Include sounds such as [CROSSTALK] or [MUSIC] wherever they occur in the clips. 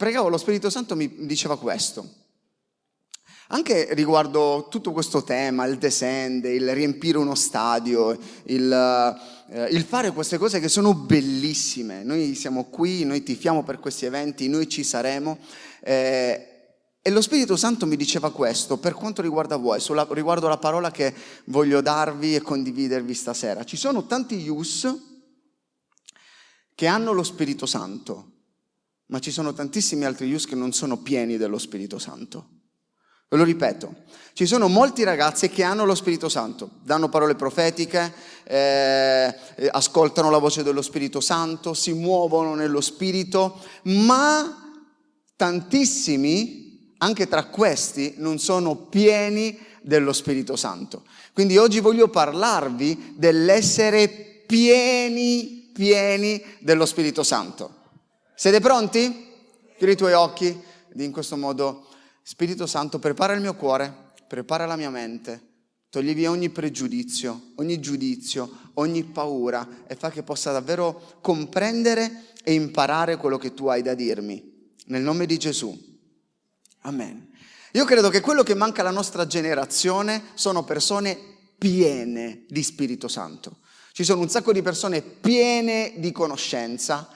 pregavo, lo Spirito Santo mi diceva questo. Anche riguardo tutto questo tema, il descende, il riempire uno stadio, il, eh, il, fare queste cose che sono bellissime. Noi siamo qui, noi tifiamo per questi eventi, noi ci saremo. Eh, e lo Spirito Santo mi diceva questo per quanto riguarda voi, sulla, riguardo la parola che voglio darvi e condividervi stasera. Ci sono tanti yus che hanno lo Spirito Santo, ma ci sono tantissimi altri yus che non sono pieni dello Spirito Santo. Ve lo ripeto, ci sono molti ragazzi che hanno lo Spirito Santo, danno parole profetiche, eh, ascoltano la voce dello Spirito Santo, si muovono nello Spirito, ma tantissimi, anche tra questi, non sono pieni dello Spirito Santo. Quindi oggi voglio parlarvi dell'essere pieni, pieni dello Spirito Santo. Siete pronti? Chiudi i tuoi occhi in questo modo Spirito Santo, prepara il mio cuore, prepara la mia mente, togli via ogni pregiudizio, ogni giudizio, ogni paura e fa che possa davvero comprendere e imparare quello che tu hai da dirmi. Nel nome di Gesù. Amen. Io credo che quello che manca alla nostra generazione sono persone piene di Spirito Santo. Ci sono un sacco di persone piene di conoscenza,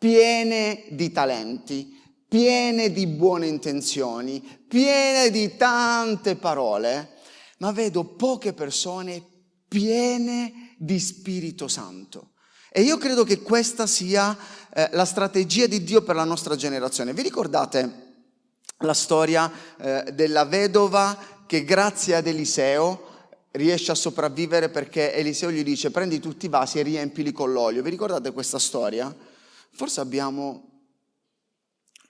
piene di talenti, piene di buone intenzioni, piene di tante parole, ma vedo poche persone piene di Spirito Santo. E io credo che questa sia eh, la strategia di Dio per la nostra generazione. Vi ricordate la storia eh, della vedova che grazie ad Eliseo riesce a sopravvivere perché Eliseo gli dice prendi tutti i vasi e riempili con l'olio. Vi ricordate questa storia? Forse abbiamo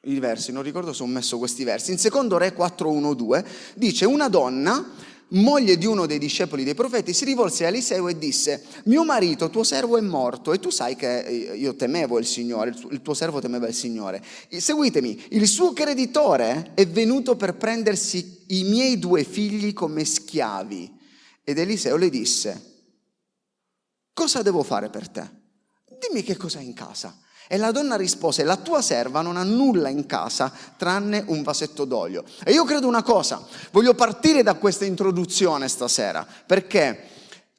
i versi, non ricordo se ho messo questi versi. In secondo Re 4.1.2 dice una donna, moglie di uno dei discepoli dei profeti, si rivolse a Eliseo e disse, mio marito, tuo servo è morto e tu sai che eh, io temevo il Signore, il tuo servo temeva il Signore. Seguitemi, il suo creditore è venuto per prendersi i miei due figli come schiavi. Ed Eliseo le disse, cosa devo fare per te? Dimmi che cosa hai in casa. E la donna rispose, la tua serva non ha nulla in casa tranne un vasetto d'olio. E io credo una cosa, voglio partire da questa introduzione stasera, perché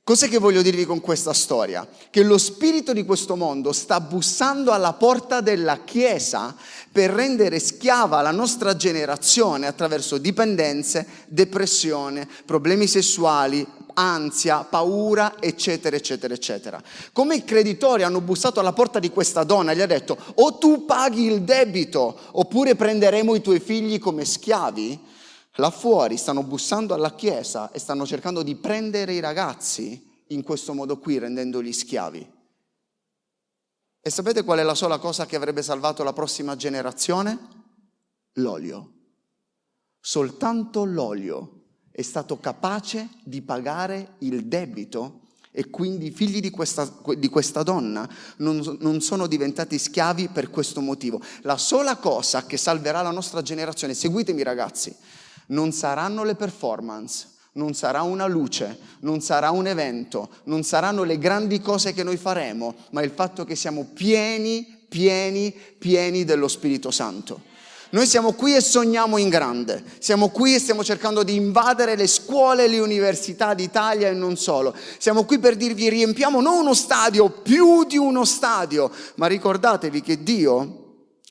cos'è che voglio dirvi con questa storia? Che lo spirito di questo mondo sta bussando alla porta della Chiesa per rendere schiava la nostra generazione attraverso dipendenze, depressione, problemi sessuali, ansia, paura, eccetera, eccetera, eccetera. Come i creditori hanno bussato alla porta di questa donna gli ha detto o tu paghi il debito oppure prenderemo i tuoi figli come schiavi, là fuori stanno bussando alla chiesa e stanno cercando di prendere i ragazzi in questo modo qui, rendendoli schiavi. E sapete qual è la sola cosa che avrebbe salvato la prossima generazione? L'olio. Soltanto l'olio è stato capace di pagare il debito e quindi i figli di questa, di questa donna non, non, sono diventati schiavi per questo motivo. La sola cosa che salverà la nostra generazione, seguitemi ragazzi, non saranno le performance, non sarà una luce, non sarà un evento, non saranno le grandi cose che noi faremo, ma il fatto che siamo pieni, pieni, pieni dello Spirito Santo. Noi siamo qui e sogniamo in grande, siamo qui e stiamo cercando di invadere le scuole e le università d'Italia e non solo. Siamo qui per dirvi riempiamo non uno stadio, più di uno stadio, ma ricordatevi che Dio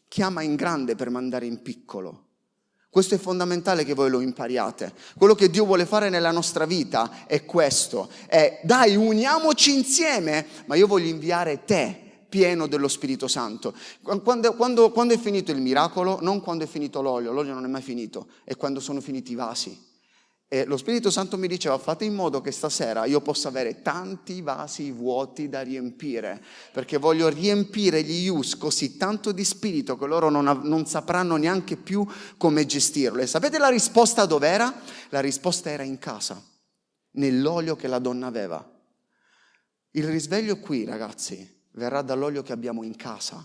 chiama in grande per mandare in piccolo. Questo è fondamentale che voi lo impariate. Quello che Dio vuole fare nella nostra vita è questo. È dai, uniamoci insieme, ma io voglio inviare te pieno dello Spirito Santo. Quando, quando, quando, è finito il miracolo, non quando è finito l'olio, l'olio non è mai finito, è quando sono finiti i vasi. E lo Spirito Santo mi diceva fate in modo che stasera io possa avere tanti vasi vuoti da riempire, perché voglio riempire gli Ius così tanto di spirito che loro non, non sapranno neanche più come gestirlo. E sapete la risposta dov'era? La risposta era in casa, nell'olio che la donna aveva. Il risveglio qui, ragazzi, verrà dall'olio che abbiamo in casa.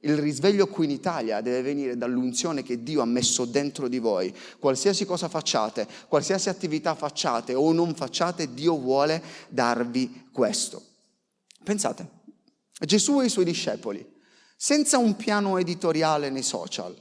Il risveglio qui in Italia deve venire dall'unzione che Dio ha messo dentro di voi. Qualsiasi cosa facciate, qualsiasi attività facciate o non facciate, Dio vuole darvi questo. Pensate, Gesù e i suoi discepoli senza un piano editoriale nei social,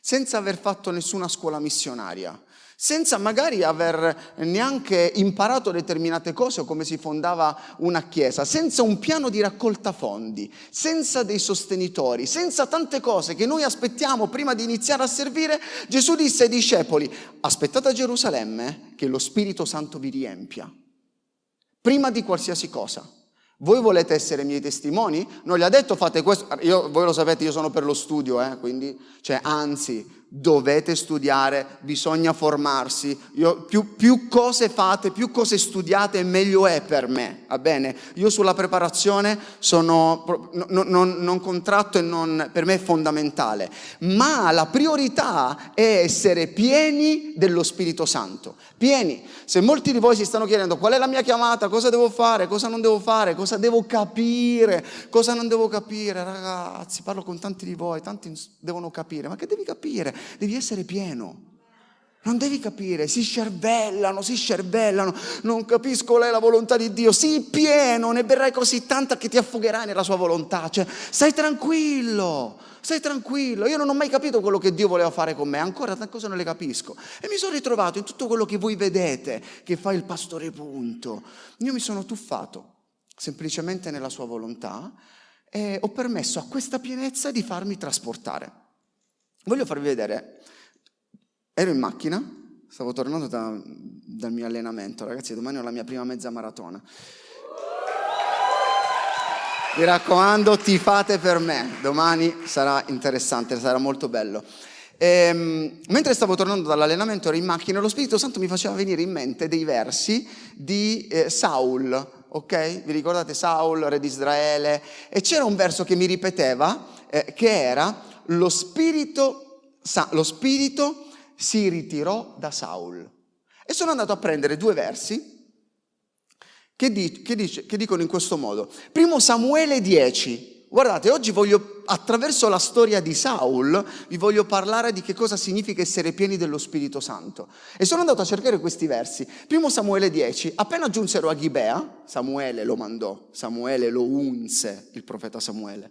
senza aver fatto nessuna scuola missionaria, senza magari aver neanche imparato determinate cose o come si fondava una chiesa, senza un piano di raccolta fondi, senza dei sostenitori, senza tante cose che noi aspettiamo prima di iniziare a servire, Gesù disse ai discepoli, aspettate a Gerusalemme che lo Spirito Santo vi riempia, prima di qualsiasi cosa. Voi volete essere miei testimoni? Non gli ha detto fate questo, io, voi lo sapete, io sono per lo studio, eh, quindi, cioè, anzi, dovete studiare, bisogna formarsi, Io, più, più, cose fate, più cose studiate, meglio è per me, va bene? Io sulla preparazione sono, no, non, non contratto e non, per me è fondamentale, ma la priorità è essere pieni dello Spirito Santo, pieni. Se molti di voi si stanno chiedendo qual è la mia chiamata, cosa devo fare, cosa non devo fare, cosa devo capire, cosa non devo capire, ragazzi, parlo con tanti di voi, tanti devono capire, ma che devi capire? Devi essere pieno. Non devi capire, si scervellano, si scervellano, non capisco qual è la volontà di Dio. Sii pieno, ne berrai così tanta che ti affogherai nella sua volontà. Cioè, stai tranquillo, stai tranquillo. Io non ho mai capito quello che Dio voleva fare con me, ancora tante cose non le capisco. E mi sono ritrovato in tutto quello che voi vedete, che fa il pastore punto. Io mi sono tuffato semplicemente nella sua volontà e ho permesso a questa pienezza di farmi trasportare. Voglio farvi vedere, ero in macchina, stavo tornando da, dal mio allenamento, ragazzi, domani ho la mia prima mezza maratona. Mi raccomando, ti fate per me, domani sarà interessante, sarà molto bello. E, ehm, mentre stavo tornando dall'allenamento ero in macchina lo Spirito Santo mi faceva venire in mente dei versi di eh, Saul, ok? Vi ricordate Saul, re di Israele? E c'era un verso che mi ripeteva eh, che era lo spirito, lo spirito si ritirò da Saul. E sono andato a prendere due versi che, di, che, dice, che dicono in questo modo. Primo Samuele 10. Guardate, oggi voglio, attraverso la storia di Saul, vi voglio parlare di che cosa significa essere pieni dello Spirito Santo. E sono andato a cercare questi versi. Primo Samuele 10, appena giunsero a Gibea, Samuele lo mandò, Samuele lo unse, il profeta Samuele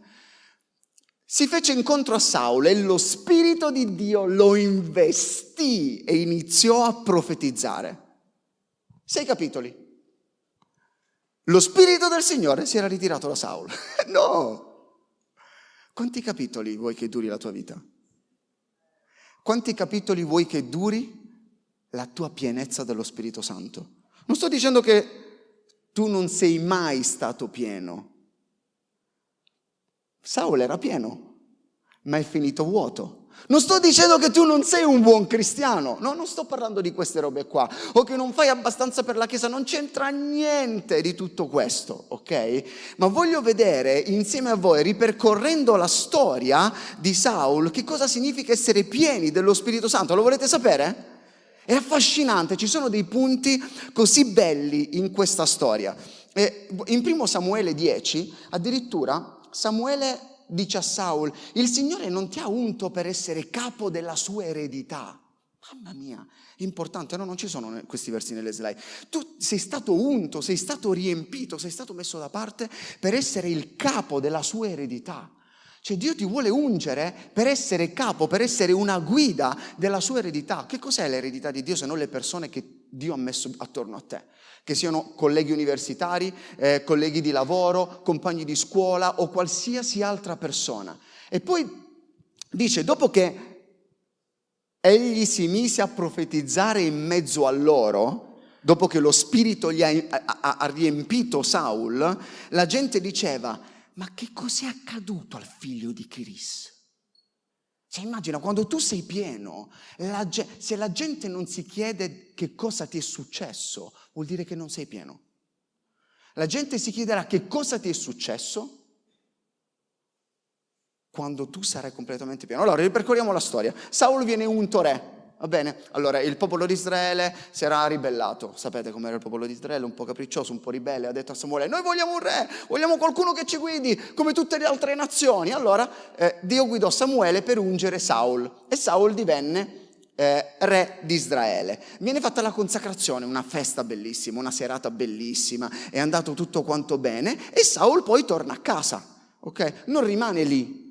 si fece incontro a Saul e lo Spirito di Dio lo investì e iniziò a profetizzare. Sei capitoli. Lo Spirito del Signore si era ritirato da Saul. [LAUGHS] no! Quanti capitoli vuoi che duri la tua vita? Quanti capitoli vuoi che duri la tua pienezza dello Spirito Santo? Non sto dicendo che tu non sei mai stato pieno, Saul era pieno, ma è finito vuoto. Non sto dicendo che tu non sei un buon cristiano, no, non sto parlando di queste robe qua, o che non fai abbastanza per la Chiesa, non c'entra niente di tutto questo, ok? Ma voglio vedere insieme a voi, ripercorrendo la storia di Saul, che cosa significa essere pieni dello Spirito Santo. Lo volete sapere? È affascinante, ci sono dei punti così belli in questa storia. E in primo Samuele 10, addirittura Samuele dice a Saul, il Signore non ti ha unto per essere capo della sua eredità. Mamma mia, importante, no? Non ci sono questi versi nelle slide. Tu sei stato unto, sei stato riempito, sei stato messo da parte per essere il capo della sua eredità. Cioè Dio ti vuole ungere per essere capo, per essere una guida della sua eredità. Che cos'è l'eredità di Dio se non le persone che Dio ha messo attorno a te? Che siano colleghi universitari, eh, colleghi di lavoro, compagni di scuola o qualsiasi altra persona. E poi dice, dopo che egli si mise a profetizzare in mezzo a loro, dopo che lo spirito gli ha, ha, ha riempito Saul, la gente diceva, ma che cos'è accaduto al figlio di Chris? Cioè immagina, quando tu sei pieno, la, se la gente non si chiede che cosa ti è successo, vuol dire che non sei pieno. La gente si chiederà che cosa ti è successo quando tu sarai completamente pieno. Allora, ripercorriamo la storia. Saul viene unto re. Va bene? Allora, il popolo di Israele si era ribellato. Sapete com'era il popolo di Israele? Un po' capriccioso, un po' ribelle. Ha detto a Samuele, noi vogliamo un re, vogliamo qualcuno che ci guidi, come tutte le altre nazioni. Allora, eh, Dio guidò Samuele per ungere Saul. E Saul divenne eh, re di Israele. Viene fatta la consacrazione, una festa bellissima, una serata bellissima, è andato tutto quanto bene e Saul poi torna a casa, ok? Non rimane lì,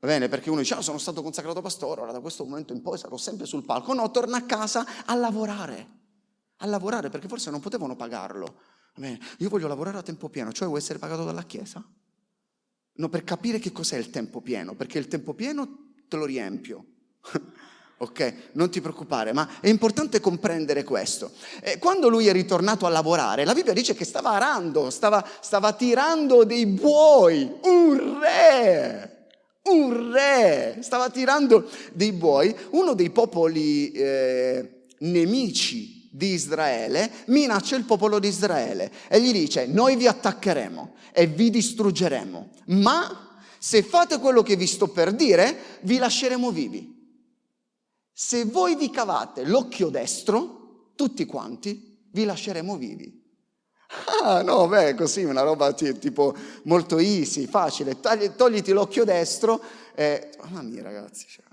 Va bene? Perché uno dice, ah, sono stato consacrato pastore, ora da questo momento in poi sarò sempre sul palco. No, torna a casa a lavorare. A lavorare, perché forse non potevano pagarlo. Va bene? Io voglio lavorare a tempo pieno, cioè vuoi essere pagato dalla Chiesa? No, per capire che cos'è il tempo pieno, perché il tempo pieno te lo riempio. [LAUGHS] ok? Non ti preoccupare, ma è importante comprendere questo. E quando lui è ritornato a lavorare, la Bibbia dice che stava arando, stava, stava tirando dei buoi, un re! Un re stava tirando dei buoi, uno dei popoli eh, nemici di Israele minaccia il popolo di Israele e gli dice noi vi attaccheremo e vi distruggeremo, ma se fate quello che vi sto per dire vi lasceremo vivi. Se voi vi cavate l'occhio destro, tutti quanti, vi lasceremo vivi. Ah, no, beh, così una roba tipo molto easy, facile. Tagli, togliti l'occhio destro e... Mamma mia, ragazzi. Cioè.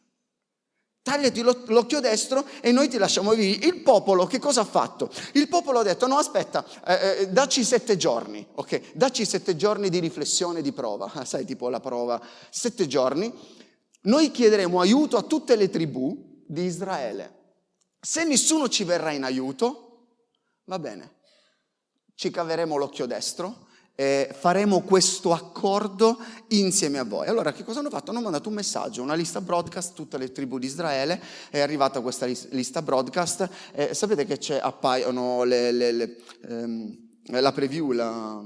Tagliati l'occhio destro e noi ti lasciamo vivi. Il popolo che cosa ha fatto? Il popolo ha detto, no aspetta, eh, eh, dacci sette giorni, ok? Dacci sette giorni di riflessione, di prova. [LAUGHS] sai, tipo la prova. Sette giorni. Noi chiederemo aiuto a tutte le tribù di Israele. Se nessuno ci verrà in aiuto, va bene, ci caveremo l'occhio destro e faremo questo accordo insieme a voi. Allora, che cosa hanno fatto? Hanno mandato un messaggio, una lista broadcast, tutte le tribù di Israele, è arrivata questa lista broadcast, sapete che appaiono le, le, le, ehm, la preview, la...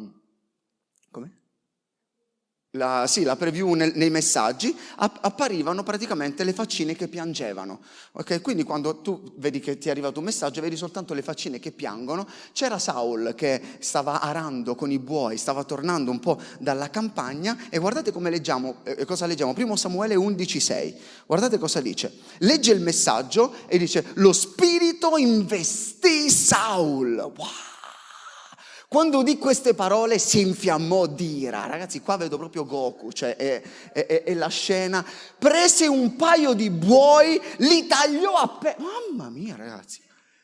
la, sì, la preview nel, nei messaggi, apparivano praticamente le faccine che piangevano. Okay? Quindi quando tu vedi che ti è arrivato un messaggio, vedi soltanto le faccine che piangono. C'era Saul che stava arando con i buoi, stava tornando un po' dalla campagna e guardate come leggiamo, eh, cosa leggiamo. Primo Samuele 11,6. Guardate cosa dice. Legge il messaggio e dice, lo spirito investì Saul. Wow! Quando udì queste parole si infiammò di ira. Ragazzi, qua vedo proprio Goku, cioè è, è, è la scena. Prese un paio di buoi, li tagliò a pezzi. Mamma mia, ragazzi,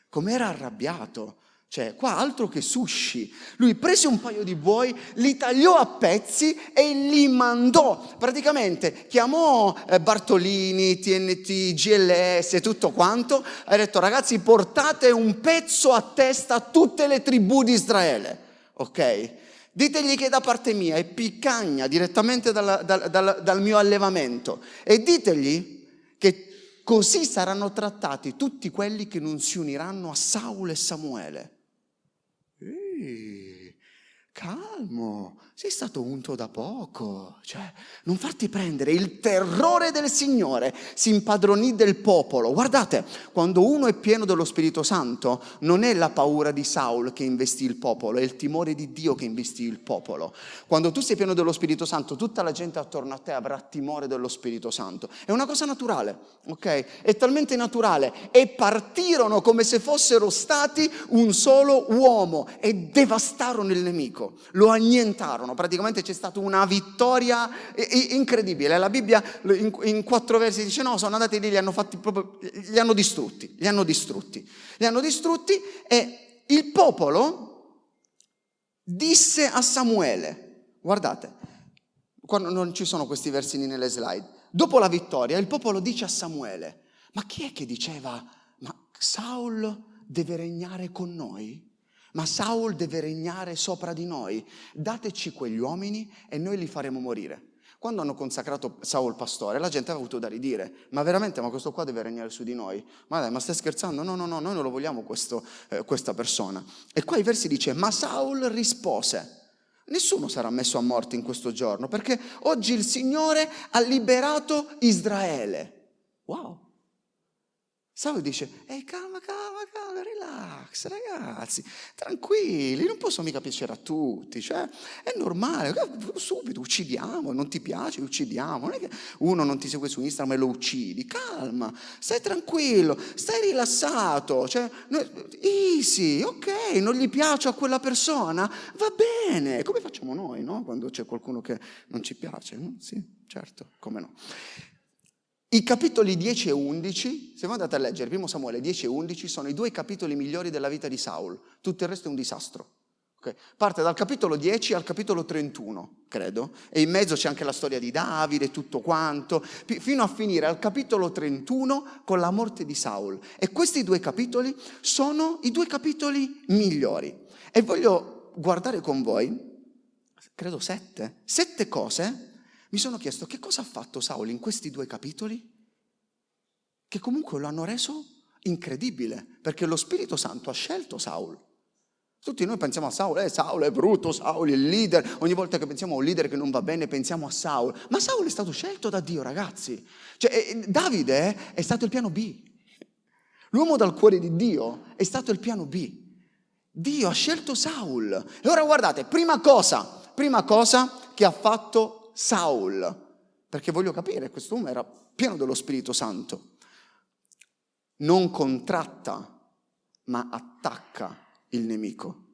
com'era arrabbiato. Cioè, qua altro che sushi. Lui prese un paio di buoi, li tagliò a pezzi e li mandò. Praticamente chiamò eh, Bartolini, TNT, GLS tutto quanto. Ha detto, ragazzi, portate un pezzo a testa a tutte le tribù di Israele. Ok? Ditegli che da parte mia è piccagna direttamente dal, dal, dal, dal mio allevamento. E ditegli che così saranno trattati tutti quelli che non si uniranno a Saul e Samuele. Ehi, calmo, sei stato unto da poco, cioè non farti prendere, il terrore del Signore si impadronì del popolo. Guardate, quando uno è pieno dello Spirito Santo, non è la paura di Saul che investì il popolo, è il timore di Dio che investì il popolo. Quando tu sei pieno dello Spirito Santo, tutta la gente attorno a te avrà timore dello Spirito Santo. È una cosa naturale, ok? È talmente naturale. E partirono come se fossero stati un solo uomo e devastarono il nemico, lo annientarono andarono, praticamente c'è stata una vittoria incredibile. La Bibbia in, quattro versi dice no, sono andati lì, li hanno fatti proprio, li hanno distrutti, li hanno distrutti, li hanno distrutti e il popolo disse a Samuele, guardate, quando non ci sono questi versini nelle slide, dopo la vittoria il popolo dice a Samuele, ma chi è che diceva, ma Saul deve regnare con noi? Ma Saul deve regnare sopra di noi. Dateci quegli uomini e noi li faremo morire. Quando hanno consacrato Saul pastore, la gente aveva avuto da ridire, ma veramente, ma questo qua deve regnare su di noi? Ma dai, ma stai scherzando? No, no, no, noi non lo vogliamo questo, eh, questa persona. E qua i versi dice, ma Saul rispose, Nessuno sarà messo a morte in questo giorno perché oggi il Signore ha liberato Israele. Wow. Saul dice, ehi calma, calma, calma, relax, ragazzi, tranquilli, non posso mica piacere a tutti, cioè è normale, subito uccidiamo, non ti piace, uccidiamo, non è che uno non ti segue su Instagram e lo uccidi, calma, stai tranquillo, stai rilassato, cioè easy, ok, non gli piace a quella persona, va bene, come facciamo noi, no? Quando c'è qualcuno che non ci piace, no? sì, certo, come no. I capitoli 10 e 11, se voi andate a leggere, primo Samuele 10 e 11, sono i due capitoli migliori della vita di Saul, tutto il resto è un disastro. Okay. Parte dal capitolo 10 al capitolo 31, credo, e in mezzo c'è anche la storia di Davide tutto quanto, fino a finire al capitolo 31 con la morte di Saul. E questi due capitoli sono i due capitoli migliori. E voglio guardare con voi, credo sette, sette cose. Mi sono chiesto che cosa ha fatto Saul in questi due capitoli, che comunque lo hanno reso incredibile, perché lo Spirito Santo ha scelto Saul. Tutti noi pensiamo a Saul, eh, Saul è brutto, Saul è il leader. Ogni volta che pensiamo a un leader che non va bene, pensiamo a Saul. Ma Saul è stato scelto da Dio, ragazzi. Cioè, eh, Davide è stato il piano B. L'uomo dal cuore di Dio è stato il piano B. Dio ha scelto Saul. E ora guardate, prima cosa, prima cosa che ha fatto Saul, perché voglio capire, questo uomo era pieno dello Spirito Santo. Non contratta, ma attacca il nemico.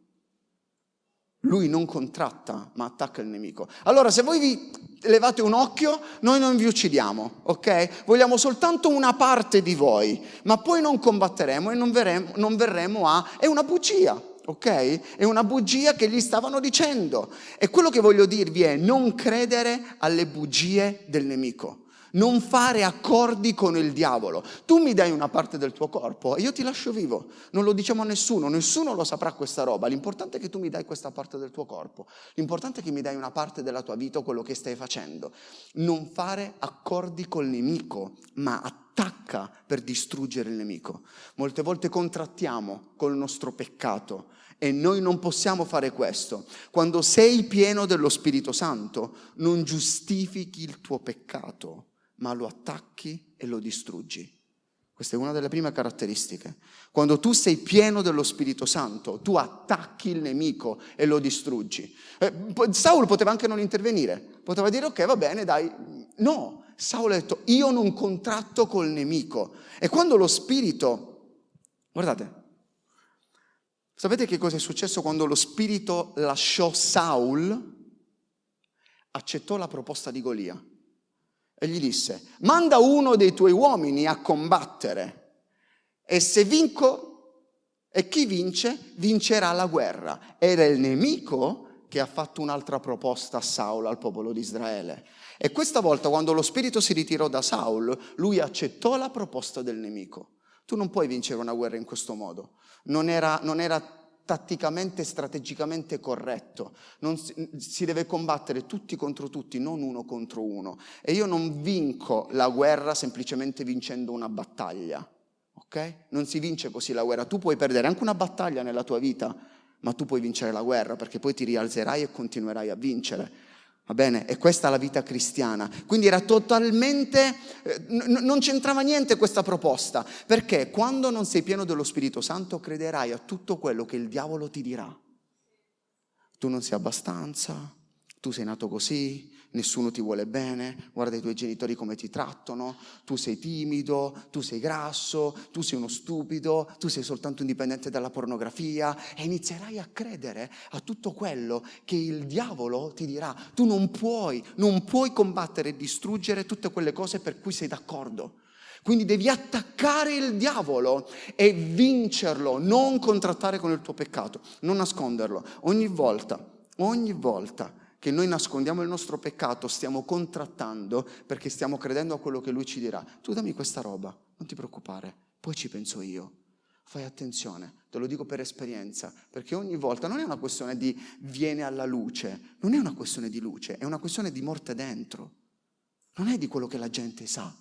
Lui non contratta, ma attacca il nemico. Allora, se voi vi levate un occhio, noi non vi uccidiamo, ok? Vogliamo soltanto una parte di voi, ma poi non combatteremo e non verremo, non verremo a... È una bugia, ok? È una bugia che gli stavano dicendo. E quello che voglio dirvi è non credere alle bugie del nemico non fare accordi con il diavolo. Tu mi dai una parte del tuo corpo e io ti lascio vivo. Non lo diciamo a nessuno, nessuno lo saprà questa roba. L'importante è che tu mi dai questa parte del tuo corpo. L'importante è che mi dai una parte della tua vita o quello che stai facendo. Non fare accordi col nemico, ma attacca per distruggere il nemico. Molte volte contrattiamo col nostro peccato e noi non possiamo fare questo. Quando sei pieno dello Spirito Santo, non giustifichi il tuo peccato ma lo attacchi e lo distruggi. Questa è una delle prime caratteristiche. Quando tu sei pieno dello Spirito Santo, tu attacchi il nemico e lo distruggi. Eh, Saul poteva anche non intervenire, poteva dire ok, va bene, dai. No, Saul ha detto io non contratto col nemico. E quando lo Spirito, guardate, sapete che cosa è successo quando lo Spirito lasciò Saul? Accettò la proposta di Golia e gli disse, manda uno dei tuoi uomini a combattere e se vinco, e chi vince, vincerà la guerra. Era il nemico che ha fatto un'altra proposta a Saul, al popolo di Israele. E questa volta, quando lo spirito si ritirò da Saul, lui accettò la proposta del nemico. Tu non puoi vincere una guerra in questo modo. Non era, non era tatticamente, strategicamente corretto. Non si, si, deve combattere tutti contro tutti, non uno contro uno. E io non vinco la guerra semplicemente vincendo una battaglia. Ok? Non si vince così la guerra. Tu puoi perdere anche una battaglia nella tua vita, ma tu puoi vincere la guerra perché poi ti rialzerai e continuerai a vincere. Va bene? E questa è la vita cristiana. Quindi era totalmente, eh, non c'entrava niente questa proposta, perché quando non sei pieno dello Spirito Santo crederai a tutto quello che il diavolo ti dirà. Tu non sei abbastanza, tu sei nato così, nessuno ti vuole bene, guarda i tuoi genitori come ti trattano, tu sei timido, tu sei grasso, tu sei uno stupido, tu sei soltanto indipendente dalla pornografia e inizierai a credere a tutto quello che il diavolo ti dirà. Tu non puoi, non puoi combattere e distruggere tutte quelle cose per cui sei d'accordo. Quindi devi attaccare il diavolo e vincerlo, non contrattare con il tuo peccato, non nasconderlo. Ogni volta, ogni volta che noi nascondiamo il nostro peccato, stiamo contrattando perché stiamo credendo a quello che lui ci dirà. Tu dammi questa roba, non ti preoccupare, poi ci penso io. Fai attenzione, te lo dico per esperienza, perché ogni volta non è una questione di viene alla luce, non è una questione di luce, è una questione di morte dentro. Non è di quello che la gente sa,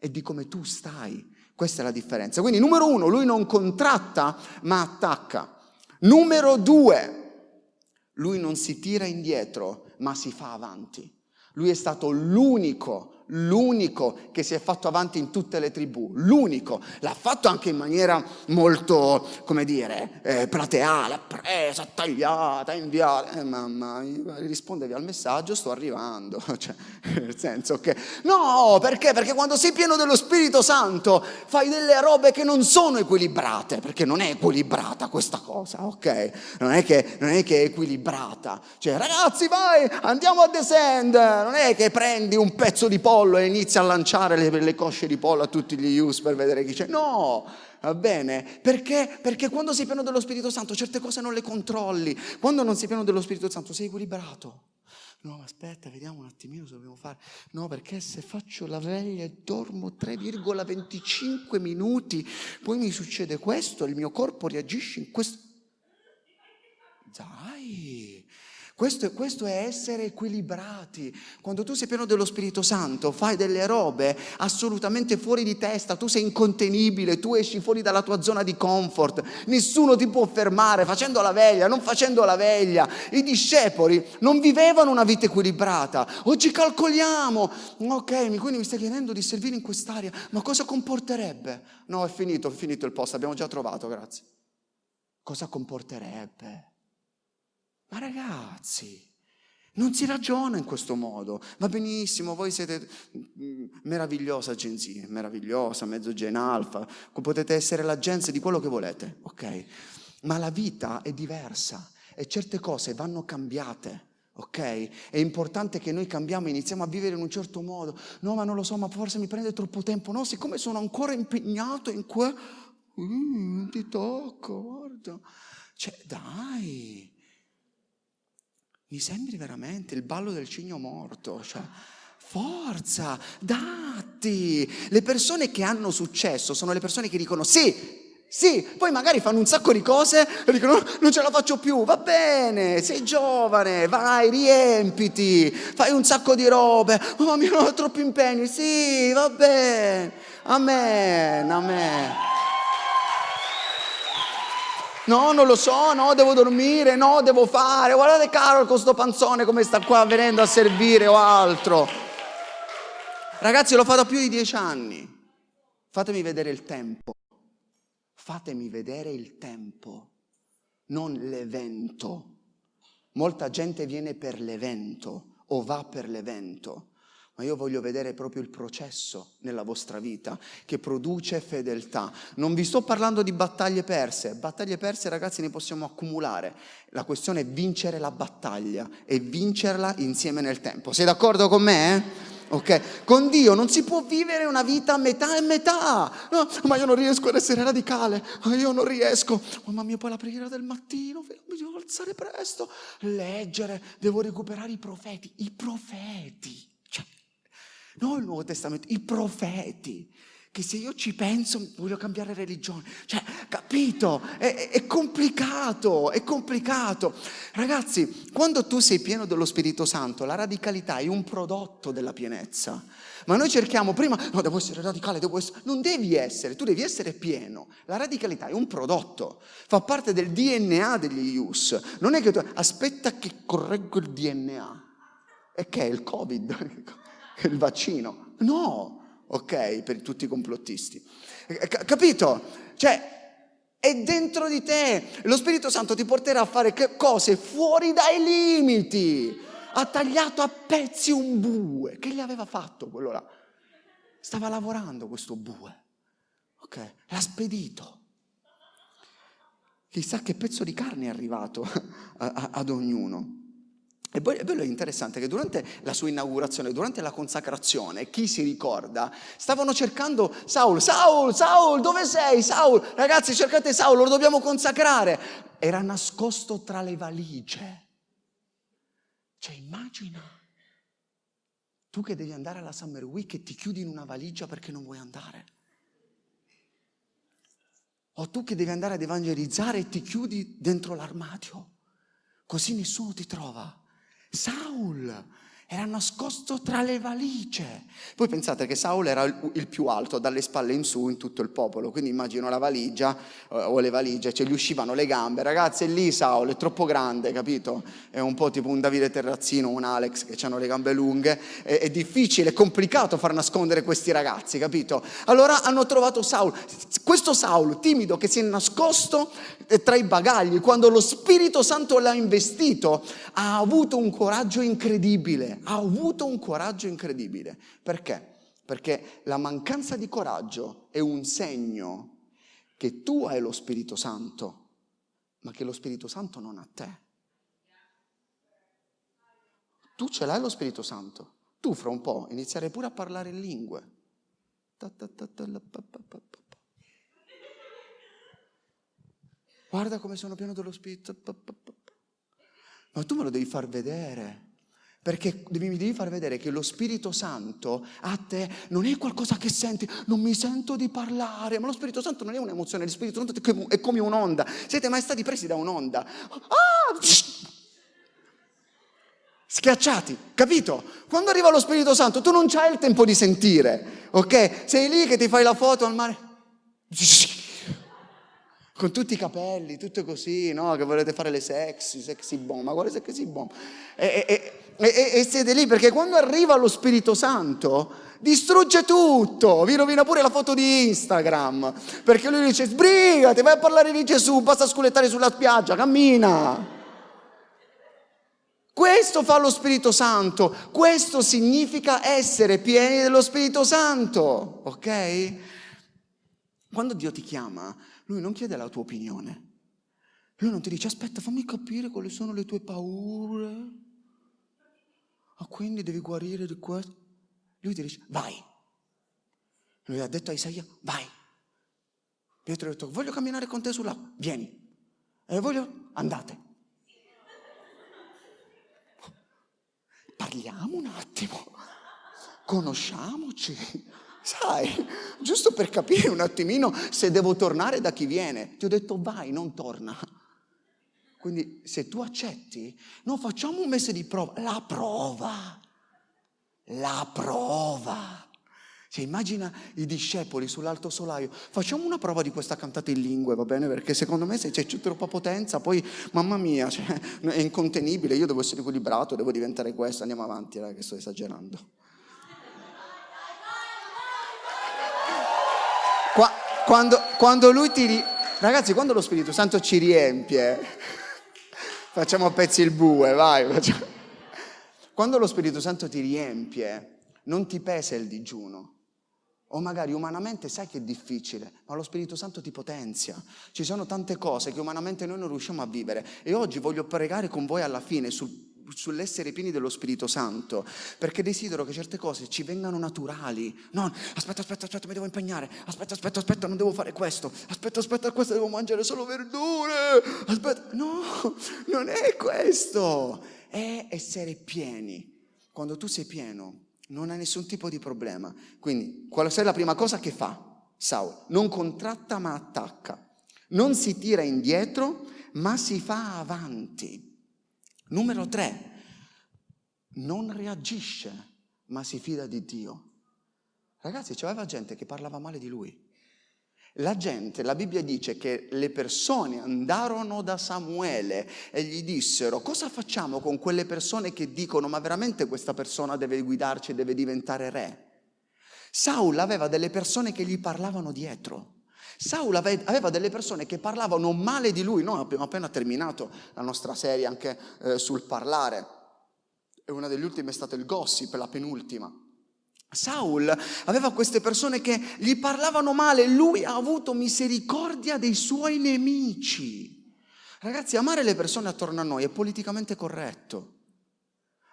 è di come tu stai. Questa è la differenza. Quindi numero uno, lui non contratta ma attacca. Numero due, lui non si tira indietro, ma si fa avanti. Lui è stato l'unico l'unico che si è fatto avanti in tutte le tribù, l'unico, l'ha fatto anche in maniera molto, come dire, eh, plateale, presa, tagliata, inviata, eh, mamma, rispondevi al messaggio, sto arrivando, [LAUGHS] cioè, nel senso che, no, perché? Perché quando sei pieno dello Spirito Santo fai delle robe che non sono equilibrate, perché non è equilibrata questa cosa, ok? Non è che, non è, che è equilibrata, cioè ragazzi vai, andiamo a descendere, non è che prendi un pezzo di pollo, pollo e inizia a lanciare le, le cosce di pollo a tutti gli ius per vedere chi c'è. No, va bene? Perché? Perché quando sei pieno dello Spirito Santo certe cose non le controlli. Quando non sei pieno dello Spirito Santo sei equilibrato. No, aspetta, vediamo un attimino cosa dobbiamo fare. No, perché se faccio la veglia e dormo 3,25 minuti, poi mi succede questo, il mio corpo reagisce in questo. Dai, questo, questo, è essere equilibrati. Quando tu sei pieno dello Spirito Santo, fai delle robe assolutamente fuori di testa, tu sei incontenibile, tu esci fuori dalla tua zona di comfort, nessuno ti può fermare facendo la veglia, non facendo la veglia. I discepoli non vivevano una vita equilibrata. Oggi calcoliamo, ok, quindi mi stai chiedendo di servire in quest'area, ma cosa comporterebbe? No, è finito, è finito il posto, abbiamo già trovato, grazie. Cosa comporterebbe? Ma ragazzi, non si ragiona in questo modo. Va benissimo, voi siete mm, meravigliosa agenzia, meravigliosa, mezzo gen alfa, potete essere l'agenzia di quello che volete, ok? Ma la vita è diversa e certe cose vanno cambiate. Ok? È importante che noi cambiamo iniziamo a vivere in un certo modo. No, ma non lo so, ma forse mi prende troppo tempo. No, siccome sono ancora impegnato in que... Mm, ti tocco, guarda. Cioè, dai, mi sembri veramente il ballo del cigno morto, cioè, forza, datti. Le persone che hanno successo sono le persone che dicono sì, sì, poi magari fanno un sacco di cose e dicono non ce la faccio più, va bene, sei giovane, vai, riempiti, fai un sacco di robe, oh mio, ho troppi impegni, sì, va bene, amen, amen. No, non lo so, no, devo dormire, no, devo fare. Guardate Carol con sto panzone come sta qua venendo a servire o altro. Ragazzi, l'ho fatto più di dieci anni. Fatemi vedere il tempo. Fatemi vedere il tempo, non l'evento. Molta gente viene per l'evento o va per l'evento ma io voglio vedere proprio il processo nella vostra vita che produce fedeltà. Non vi sto parlando di battaglie perse, battaglie perse ragazzi ne possiamo accumulare, la questione è vincere la battaglia e vincerla insieme nel tempo. Sei d'accordo con me? Eh? Ok, con Dio non si può vivere una vita a metà e metà. No, ma io non riesco ad essere radicale, ma io non riesco. Mamma mia, poi la preghiera del mattino, mi devo alzare presto, leggere, devo recuperare i profeti, i profeti non il Nuovo Testamento, i profeti. Che se io ci penso voglio cambiare religione. Cioè, capito? È, è complicato, è complicato. Ragazzi, quando tu sei pieno dello Spirito Santo, la radicalità è un prodotto della pienezza. Ma noi cerchiamo prima, no, devo essere radicale, devo essere... Non devi essere, tu devi essere pieno. La radicalità è un prodotto, fa parte del DNA degli IUS. Non è che tu, aspetta che correggo il DNA. E che è il Covid? [LAUGHS] il vaccino. No, ok, per tutti i complottisti. capito? Cioè, è dentro di te. Lo Spirito Santo ti porterà a fare cose fuori dai limiti. Ha tagliato a pezzi un bue. Che gli aveva fatto quello là? Stava lavorando questo bue. Ok, l'ha spedito. Chissà che pezzo di carne è arrivato [LAUGHS] ad ognuno. E poi è bello e interessante che durante la sua inaugurazione, durante la consacrazione, chi si ricorda, stavano cercando Saul, Saul, Saul, dove sei? Saul, ragazzi cercate Saul, lo dobbiamo consacrare. Era nascosto tra le valigie. Cioè immagina, tu che devi andare alla Summer Week e ti chiudi in una valigia perché non vuoi andare. O tu che devi andare ad evangelizzare e ti chiudi dentro l'armadio, così nessuno ti trova. Saul era nascosto tra le valigie. Voi pensate che Saul era il più alto dalle spalle in su in tutto il popolo, quindi immagino la valigia eh, o le valigie, cioè gli uscivano le gambe. Ragazzi, è lì Saul, è troppo grande, capito? È un po' tipo un Davide Terrazzino, un Alex che hanno le gambe lunghe. È, è difficile, è complicato far nascondere questi ragazzi, capito? Allora hanno trovato Saul. Questo Saul, timido, che si è nascosto eh, tra i bagagli, quando lo Spirito Santo l'ha investito, ha avuto un coraggio incredibile ha avuto un coraggio incredibile. Perché? Perché la mancanza di coraggio è un segno che tu hai lo Spirito Santo, ma che lo Spirito Santo non ha te. Tu ce l'hai lo Spirito Santo, tu fra un po' inizierai pure a parlare in lingue. Guarda come sono pieno dello Spirito. Ma tu me lo devi far vedere. Perché mi devi far vedere che lo Spirito Santo a te non è qualcosa che senti, non mi sento di parlare, ma lo Spirito Santo non è un'emozione, lo Spirito Santo è come un'onda. Siete mai stati presi da un'onda? Ah! Schiacciati, capito? Quando arriva lo Spirito Santo tu non c'hai il tempo di sentire, ok? Sei lì che ti fai la foto al mare con tutti i capelli, tutto così, no? Che volete fare le sexy, sexy bomb, ma quale sexy bomb? E, e, e, e, siete lì perché quando arriva lo Spirito Santo distrugge tutto, vi rovina pure la foto di Instagram, perché lui dice sbrigati, vai a parlare di Gesù, basta sculettare sulla spiaggia, cammina. Questo fa lo Spirito Santo, questo significa essere pieni dello Spirito Santo, ok? Quando Dio ti chiama, lui non chiede la tua opinione. Lui non ti dice aspetta, fammi capire quali sono le tue paure. Ah, quindi devi guarire di questo. Lui ti dice vai. Lui ha detto a Isaia vai. Pietro ha detto voglio camminare con te sull'acqua, vieni. E voglio, andate. Parliamo un attimo, conosciamoci. Sai, giusto per capire un attimino se devo tornare da chi viene. Ti ho detto vai, non torna. Quindi se tu accetti, non facciamo un mese di prova, la prova, la prova. Cioè, immagina i discepoli sull'alto solaio, facciamo una prova di questa cantata in lingue, va bene? Perché secondo me se c'è troppa potenza, poi, mamma mia, cioè, è incontenibile, io devo essere equilibrato, devo diventare questo, andiamo avanti, che sto esagerando. Qua, quando, quando lui ti... Ragazzi, quando lo Spirito Santo ci riempie, facciamo a pezzi il bue, vai. Facciamo. Quando lo Spirito Santo ti riempie, non ti pesa il digiuno. O magari umanamente sai che è difficile, ma lo Spirito Santo ti potenzia. Ci sono tante cose che umanamente noi non riusciamo a vivere. E oggi voglio pregare con voi alla fine sul sull'essere pieni dello Spirito Santo, perché desidero che certe cose ci vengano naturali. Non, aspetta, aspetta, aspetta, mi devo impegnare. Aspetta, aspetta, aspetta, non devo fare questo. Aspetta, aspetta, questo devo mangiare solo verdure. Aspetta, no, non è questo. È essere pieni. Quando tu sei pieno, non hai nessun tipo di problema. Quindi, qual è la prima cosa che fa? Saul non contratta ma attacca. Non si tira indietro, ma si fa avanti. Numero tre, non reagisce, ma si fida di Dio. Ragazzi, c'aveva gente che parlava male di lui. La gente, la Bibbia dice che le persone andarono da Samuele e gli dissero cosa facciamo con quelle persone che dicono ma veramente questa persona deve guidarci deve diventare re? Saul aveva delle persone che gli parlavano dietro. Saul aveva delle persone che parlavano male di lui, noi abbiamo appena terminato la nostra serie anche eh, sul parlare, e una delle ultime è stata il gossip, la penultima. Saul aveva queste persone che gli parlavano male, lui ha avuto misericordia dei suoi nemici. Ragazzi, amare le persone attorno a noi è politicamente corretto.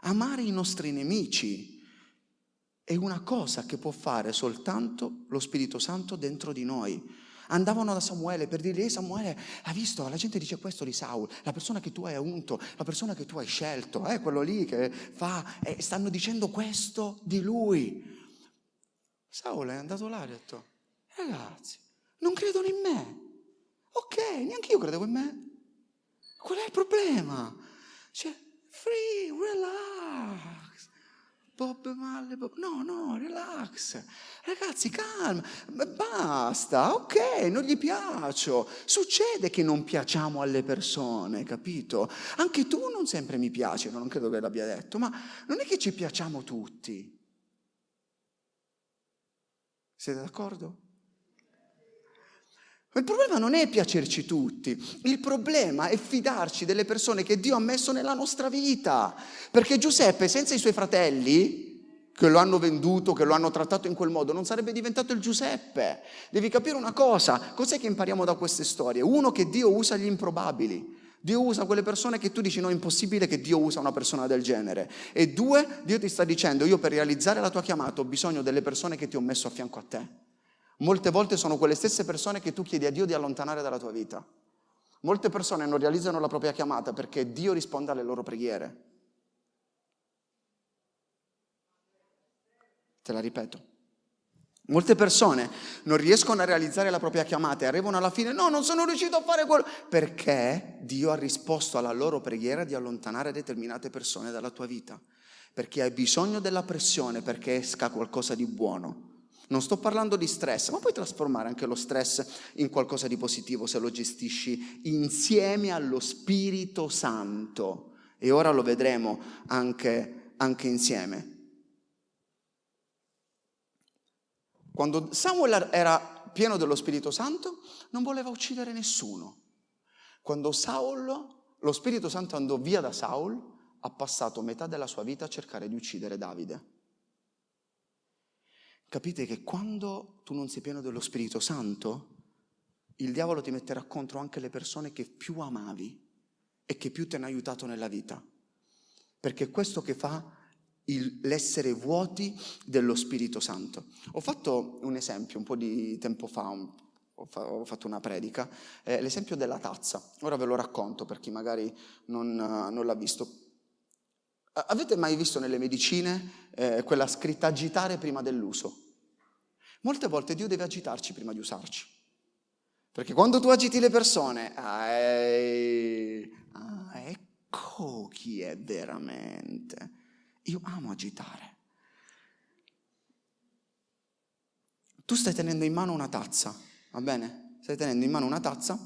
Amare i nostri nemici è una cosa che può fare soltanto lo Spirito Santo dentro di noi andavano da Samuele per dirgli, Samuele, hai visto, la gente dice questo di Saul, la persona che tu hai unto, la persona che tu hai scelto, è eh, quello lì che fa, eh, stanno dicendo questo di lui. Saul è andato là e ha detto, ragazzi, non credono in me. Ok, neanche io credevo in me. Qual è il problema? Cioè, free, relax. Bob Malle, Bob. No, no, relax. Ragazzi, calma, basta, ok, non gli piaccio. Succede che non piacciamo alle persone, capito? Anche tu non sempre mi piaci, non credo che l'abbia detto, ma non è che ci piacciamo tutti. Siete d'accordo? Il problema non è piacerci tutti, il problema è fidarci delle persone che Dio ha messo nella nostra vita. Perché Giuseppe, senza i suoi fratelli, che lo hanno venduto, che lo hanno trattato in quel modo, non sarebbe diventato il Giuseppe. Devi capire una cosa, cos'è che impariamo da queste storie? Uno, che Dio usa gli improbabili. Dio usa quelle persone che tu dici no, è impossibile che Dio usa una persona del genere. E due, Dio ti sta dicendo io per realizzare la tua chiamata ho bisogno delle persone che ti ho messo a fianco a te. Molte volte sono quelle stesse persone che tu chiedi a Dio di allontanare dalla tua vita. Molte persone non realizzano la propria chiamata perché Dio risponde alle loro preghiere. Te la ripeto. Molte persone non riescono a realizzare la propria chiamata e arrivano alla fine, no, non sono riuscito a fare quello, perché Dio ha risposto alla loro preghiera di allontanare determinate persone dalla tua vita, perché hai bisogno della pressione perché esca qualcosa di buono. Non sto parlando di stress, ma puoi trasformare anche lo stress in qualcosa di positivo se lo gestisci insieme allo Spirito Santo. E ora lo vedremo anche, anche insieme. Quando Samuel era pieno dello Spirito Santo, non voleva uccidere nessuno. Quando Saulo, lo Spirito Santo andò via da Saul, ha passato metà della sua vita a cercare di uccidere Davide. Capite che quando tu non sei pieno dello Spirito Santo, il diavolo ti metterà contro anche le persone che più amavi e che più ti hanno aiutato nella vita. Perché è questo che fa il, l'essere vuoti dello Spirito Santo. Ho fatto un esempio un po' di tempo fa, un, ho, fa, ho, fatto una predica, eh, l'esempio della tazza. Ora ve lo racconto per chi magari non, non l'ha visto. Avete mai visto nelle medicine eh, quella scritta agitare prima dell'uso? Molte volte Dio deve agitarci prima di usarci. Perché quando tu agiti le persone, ah, ecco chi è veramente. Io amo agitare. Tu stai tenendo in mano una tazza, va bene? Stai tenendo in mano una tazza,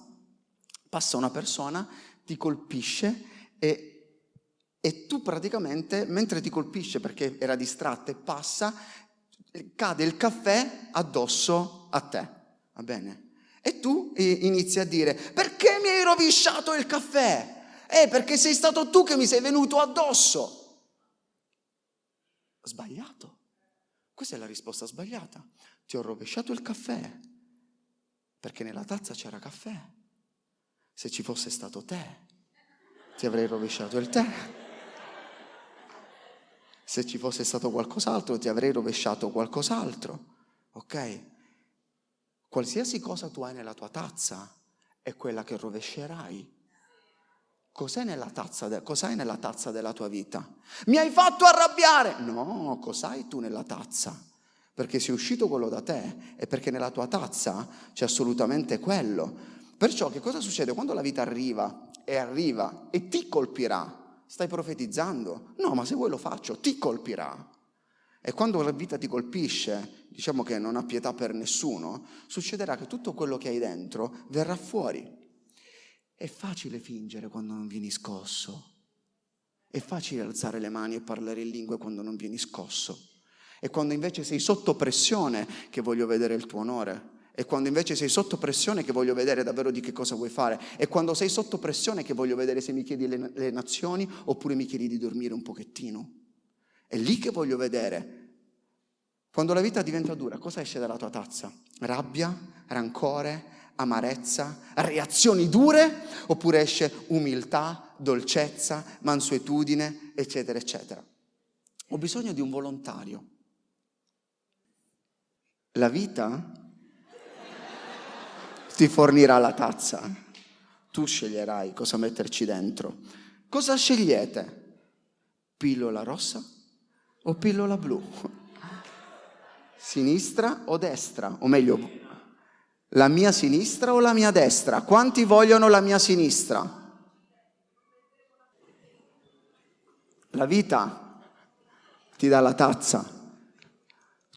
passa una persona, ti colpisce e, e tu praticamente, mentre ti colpisce perché era distratta e passa, cade il caffè addosso a te, va bene? E tu inizi a dire, perché mi hai rovesciato il caffè? Eh, perché sei stato tu che mi sei venuto addosso sbagliato. Questa è la risposta sbagliata. Ti ho rovesciato il caffè perché nella tazza c'era caffè. Se ci fosse stato te, ti avrei rovesciato il tè. Se ci fosse stato qualcos'altro, ti avrei rovesciato qualcos'altro. Ok? Qualsiasi cosa tu hai nella tua tazza è quella che rovescerai Cos'è nella tazza, de- cos'hai nella tazza della tua vita? Mi hai fatto arrabbiare! No, cos'hai tu nella tazza? Perché se è uscito quello da te è perché nella tua tazza c'è assolutamente quello. Perciò che cosa succede? Quando la vita arriva e arriva e ti colpirà, stai profetizzando? No, ma se vuoi lo faccio, ti colpirà. E quando la vita ti colpisce, diciamo che non ha pietà per nessuno, succederà che tutto quello che hai dentro verrà fuori. È facile fingere quando non vieni scosso. È facile alzare le mani e parlare in lingue quando non vieni scosso. E quando invece sei sotto pressione che voglio vedere il tuo onore. E quando invece sei sotto pressione che voglio vedere davvero di che cosa vuoi fare. E quando sei sotto pressione che voglio vedere se mi chiedi le, le nazioni oppure mi chiedi di dormire un pochettino. È lì che voglio vedere. Quando la vita diventa dura, cosa esce dalla tua tazza? Rabbia, rancore, amarezza, reazioni dure, oppure esce umiltà, dolcezza, mansuetudine, eccetera, eccetera. Ho bisogno di un volontario. La vita ti fornirà la tazza. Tu sceglierai cosa metterci dentro. Cosa scegliete? Pillola rossa o pillola blu? Sinistra o destra? O meglio, la mia sinistra o la mia destra? Quanti vogliono la mia sinistra? La vita ti dà la tazza.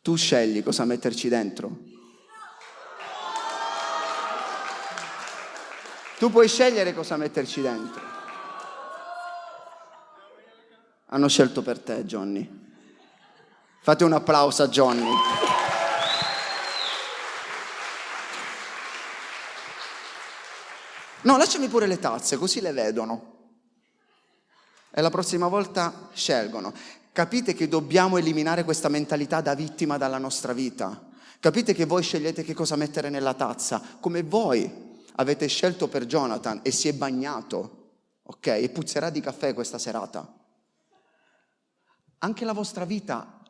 Tu scegli cosa metterci dentro. Tu puoi scegliere cosa metterci dentro. Hanno scelto per te, Johnny. Fate un applauso a Johnny. No, lasciami pure le tazze, così le vedono. E la prossima volta scelgono. Capite che dobbiamo eliminare questa mentalità da vittima dalla nostra vita. Capite che voi scegliete che cosa mettere nella tazza, come voi avete scelto per Jonathan e si è bagnato. ok? E puzzerà di caffè questa serata. Anche la vostra vita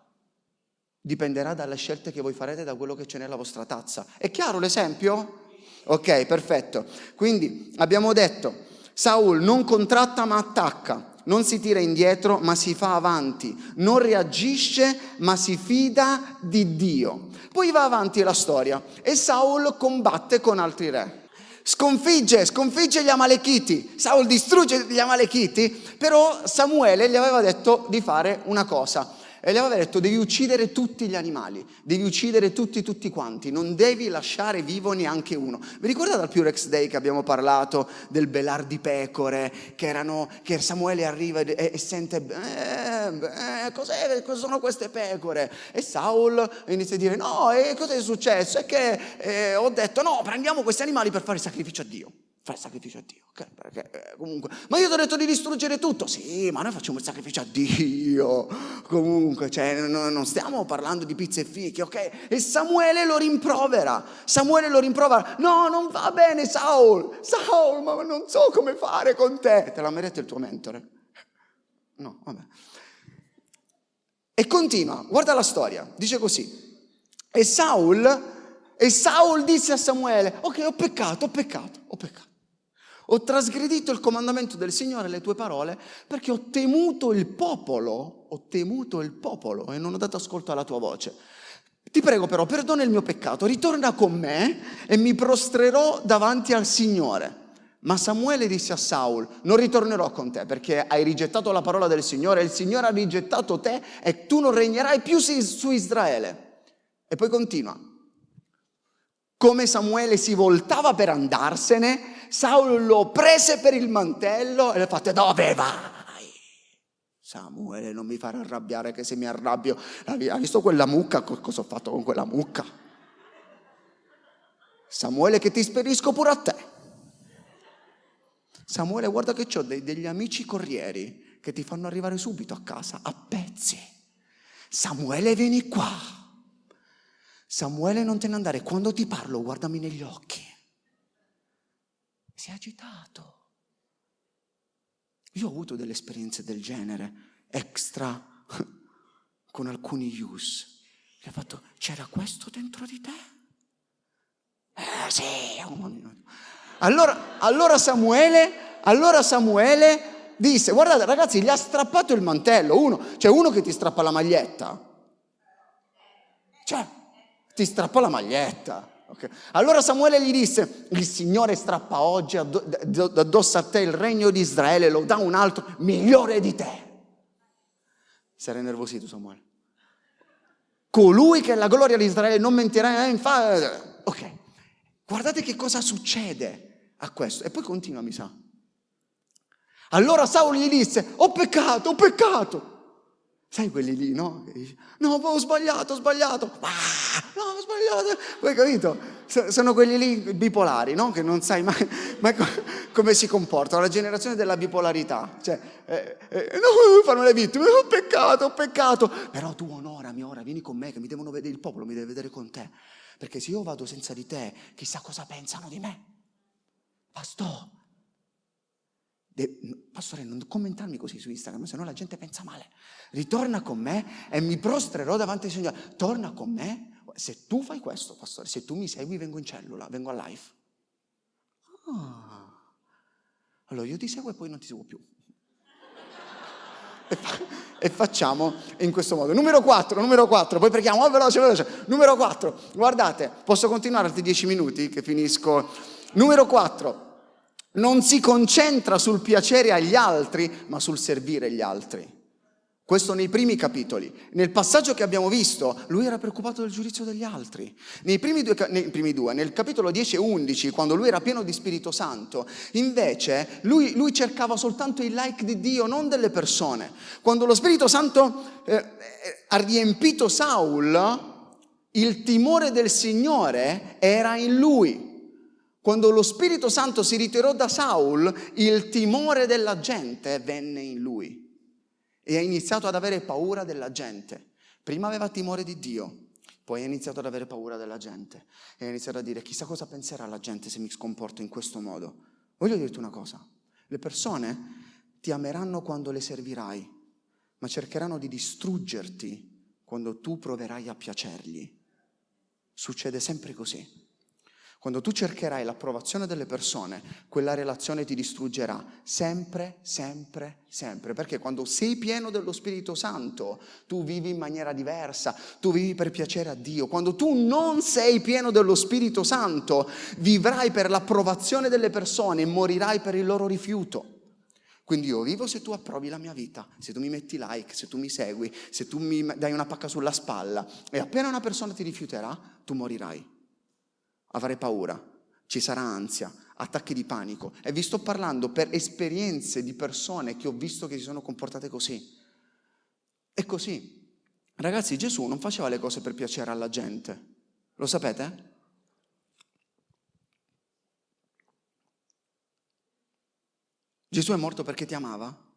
dipenderà dalle scelte che voi farete, da quello che c'è nella vostra tazza. È chiaro l'esempio? Ok, perfetto. Quindi abbiamo detto, Saul non contratta ma attacca, non si tira indietro ma si fa avanti, non reagisce ma si fida di Dio. Poi va avanti la storia e Saul combatte con altri re. Sconfigge, sconfigge gli Amalechiti. Saul distrugge gli Amalechiti, però Samuele gli aveva detto di fare una cosa e gli aveva detto devi uccidere tutti gli animali, devi uccidere tutti, tutti quanti, non devi lasciare vivo neanche uno. Vi ricordate al Purex Day che abbiamo parlato del belar di pecore, che, erano, che Samuele arriva e, e sente, eh, eh, cos'è, cosa sono queste pecore? E Saul inizia a dire, no, e cos'è successo? È che eh, ho detto, no, prendiamo questi animali per fare il sacrificio a Dio fai il sacrificio a Dio. Okay? Perché, eh, comunque, ma io ti ho detto di distruggere tutto. Sì, ma noi facciamo il sacrificio a Dio. Comunque, cioè, no, non stiamo parlando di pizze e fichi, ok? E Samuele lo rimprovera. Samuele lo rimprovera. No, non va bene, Saul. Saul, ma non so come fare con te. Te mai detto il tuo mentore? No, vabbè. E continua, guarda la storia, dice così. E Saul, e Saul disse a Samuele, ok, ho peccato, ho peccato, ho peccato. Ho trasgredito il comandamento del Signore, le tue parole, perché ho temuto il popolo, ho temuto il popolo e non ho dato ascolto alla tua voce. Ti prego però, perdona il mio peccato, ritorna con me e mi prostrerò davanti al Signore. Ma Samuele disse a Saul, non ritornerò con te perché hai rigettato la parola del Signore, il Signore ha rigettato te e tu non regnerai più su Israele. E poi continua. Come Samuele si voltava per andarsene, Saul lo prese per il mantello e le fate dove vai? Samuele non mi fare arrabbiare che se mi arrabbio, hai visto quella mucca? Cosa ho fatto con quella mucca? Samuele che ti sperisco pure a te. Samuele guarda che ho degli amici corrieri che ti fanno arrivare subito a casa a pezzi. Samuele vieni qua. Samuele non te ne andare, quando ti parlo guardami negli occhi si è agitato. Io ho avuto delle esperienze del genere, extra, [LAUGHS] con alcuni yus. Che ha fatto, c'era questo dentro di te? Eh sì. Allora, allora Samuele, allora Samuele disse, guardate ragazzi, gli ha strappato il mantello, uno, c'è cioè uno che ti strappa la maglietta. Cioè, ti strappa la maglietta. Okay. Allora Samuele gli disse, il Signore strappa oggi addosso a te il regno di Israele, lo dà un altro migliore di te. Si era innervosito Samuele. Colui che è la gloria di Israele non mentirà. Eh, infa... Ok, guardate che cosa succede a questo. E poi continua, mi sa. Allora Saul gli disse, ho peccato, ho peccato. Sai quelli lì, no? No, ho sbagliato, ho sbagliato. Ah, no, ho sbagliato. Poi capito? Sono quelli lì bipolari, no? Che non sai mai, mai come si comportano. La generazione della bipolarità. Cioè, eh, eh, no, fanno le vittime. Ho peccato, ho peccato. Però tu onorami ora, vieni con me che mi devono vedere, il popolo mi deve vedere con te. Perché se io vado senza di te, chissà cosa pensano di me. Pastore Pastore, non commentarmi così su Instagram, se no la gente pensa male. Ritorna con me e mi prostrerò davanti al Signore. Torna con me. Se tu fai questo, pastore, se tu mi segui, vengo in cellula, vengo a live. Ah. Allora io ti seguo e poi non ti seguo più. E, facciamo in questo modo. Numero 4, numero 4, poi preghiamo, oh, veloce, veloce. Numero 4, guardate, posso continuare altri 10 minuti che finisco. Numero 4 non si concentra sul piacere agli altri, ma sul servire gli altri. Questo nei primi capitoli. Nel passaggio che abbiamo visto, lui era preoccupato del giudizio degli altri. Nei primi due, nei primi due nel capitolo 10 e 11, quando lui era pieno di Spirito Santo, invece lui, lui, cercava soltanto il like di Dio, non delle persone. Quando lo Spirito Santo eh, ha riempito Saul, il timore del Signore era in lui. Quando lo Spirito Santo si ritirò da Saul, il timore della gente venne in lui e ha iniziato ad avere paura della gente. Prima aveva timore di Dio, poi ha iniziato ad avere paura della gente e ha iniziato a dire chissà cosa penserà la gente se mi comporto in questo modo. Voglio dirti una cosa, Le persone ti ameranno quando le servirai, ma cercheranno di distruggerti quando tu proverai a piacergli. Succede sempre così. Quando tu cercherai l'approvazione delle persone, quella relazione ti distruggerà sempre, sempre, sempre. Perché quando sei pieno dello Spirito Santo, tu vivi in maniera diversa, tu vivi per piacere a Dio. Quando tu non sei pieno dello Spirito Santo, vivrai per l'approvazione delle persone e morirai per il loro rifiuto. Quindi io vivo se tu approvi la mia vita, se tu mi metti like, se tu mi segui, se tu mi dai una pacca sulla spalla e appena una persona ti rifiuterà, tu morirai avrai paura, ci sarà ansia, attacchi di panico. E vi sto parlando per esperienze di persone che ho visto che si sono comportate così. È così. Ragazzi, Gesù non faceva le cose per piacere alla gente. Lo sapete? Gesù è morto perché ti amava?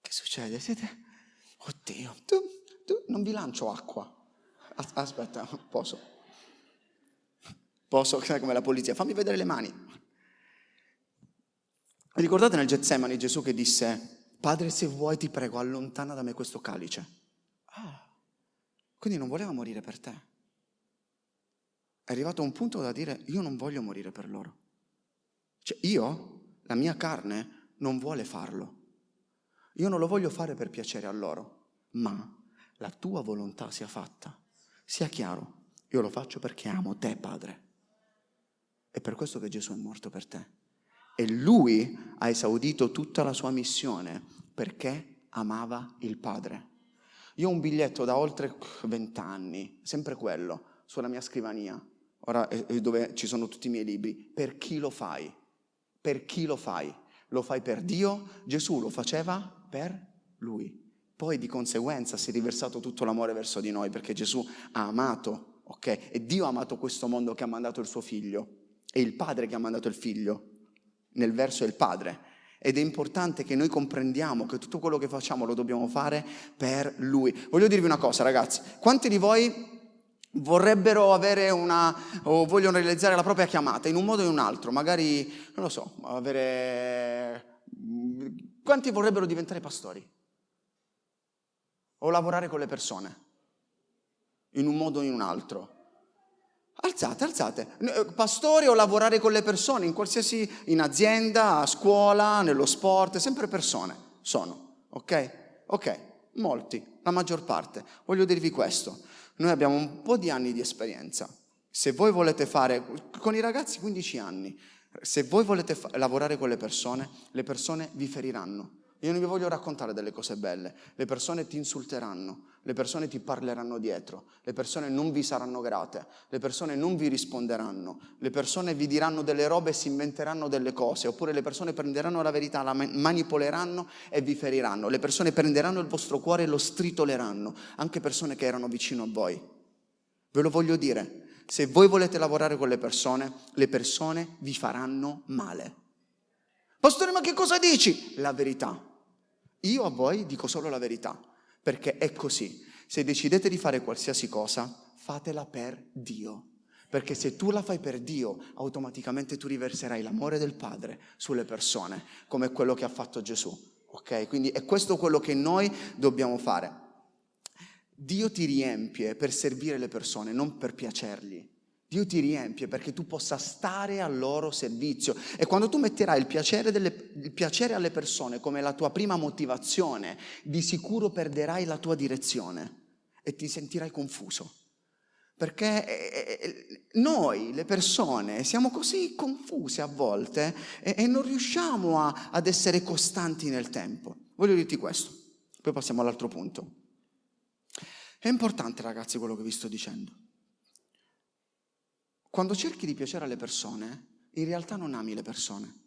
Che succede? Siete... Oddio, tu non vi lancio acqua. Aspetta, posso. Posso, come la polizia, fammi vedere le mani. Ricordate nel Getsemani Gesù che disse, Padre se vuoi ti prego allontana da me questo calice. Ah, quindi non voleva morire per te. È arrivato un punto da dire, io non voglio morire per loro. Cioè io, la mia carne, non vuole farlo. Io non lo voglio fare per piacere a loro, ma la tua volontà sia fatta. Sia chiaro, io lo faccio perché amo te, Padre. È per questo che Gesù è morto per te. E lui ha esaudito tutta la sua missione perché amava il Padre. Io ho un biglietto da oltre vent'anni, sempre quello, sulla mia scrivania, ora dove ci sono tutti i miei libri. Per chi lo fai? Per chi lo fai? Lo fai per Dio? Gesù lo faceva per lui. Poi di conseguenza si è riversato tutto l'amore verso di noi perché Gesù ha amato, ok? E Dio ha amato questo mondo che ha mandato il suo figlio. È il padre che ha mandato il figlio. Nel verso è il padre. Ed è importante che noi comprendiamo che tutto quello che facciamo lo dobbiamo fare per Lui. Voglio dirvi una cosa, ragazzi. Quanti di voi vorrebbero avere una o vogliono realizzare la propria chiamata in un modo o in un altro? Magari, non lo so, avere... Quanti vorrebbero diventare pastori? O lavorare con le persone, in un modo o in un altro. Alzate, alzate. Eh, pastore o lavorare con le persone, in qualsiasi, in azienda, a scuola, nello sport, sempre persone sono, ok? Ok, molti, la maggior parte. Voglio dirvi questo, noi abbiamo un po' di anni di esperienza. Se voi volete fare, con i ragazzi 15 anni, se voi volete fa- lavorare con le persone, le persone vi feriranno io non vi voglio raccontare delle cose belle. Le persone ti insulteranno, le persone ti parleranno dietro, le persone non vi saranno grate, le persone non vi risponderanno, le persone vi diranno delle robe e si inventeranno delle cose, oppure le persone prenderanno la verità, la manipoleranno e vi feriranno. Le persone prenderanno il vostro cuore e lo stritoleranno, anche persone che erano vicino a voi. Ve lo voglio dire, se voi volete lavorare con le persone, le persone vi faranno male. Pastore, ma che cosa dici? La verità. Io a voi dico solo la verità, perché è così. Se decidete di fare qualsiasi cosa, fatela per Dio. Perché se tu la fai per Dio, automaticamente tu riverserai l'amore del Padre sulle persone, come quello che ha fatto Gesù. Ok? Quindi è questo quello che noi dobbiamo fare. Dio ti riempie per servire le persone, non per piacergli. Dio ti riempie perché tu possa stare al loro servizio. E quando tu metterai il piacere, delle, il piacere, alle persone come la tua prima motivazione, di sicuro perderai la tua direzione e ti sentirai confuso. Perché eh, eh, noi, le persone, siamo così confuse a volte e, e non riusciamo a, ad essere costanti nel tempo. Voglio dirti questo, poi passiamo all'altro punto. È importante, ragazzi, quello che vi sto dicendo. Quando cerchi di piacere alle persone, in realtà non ami le persone.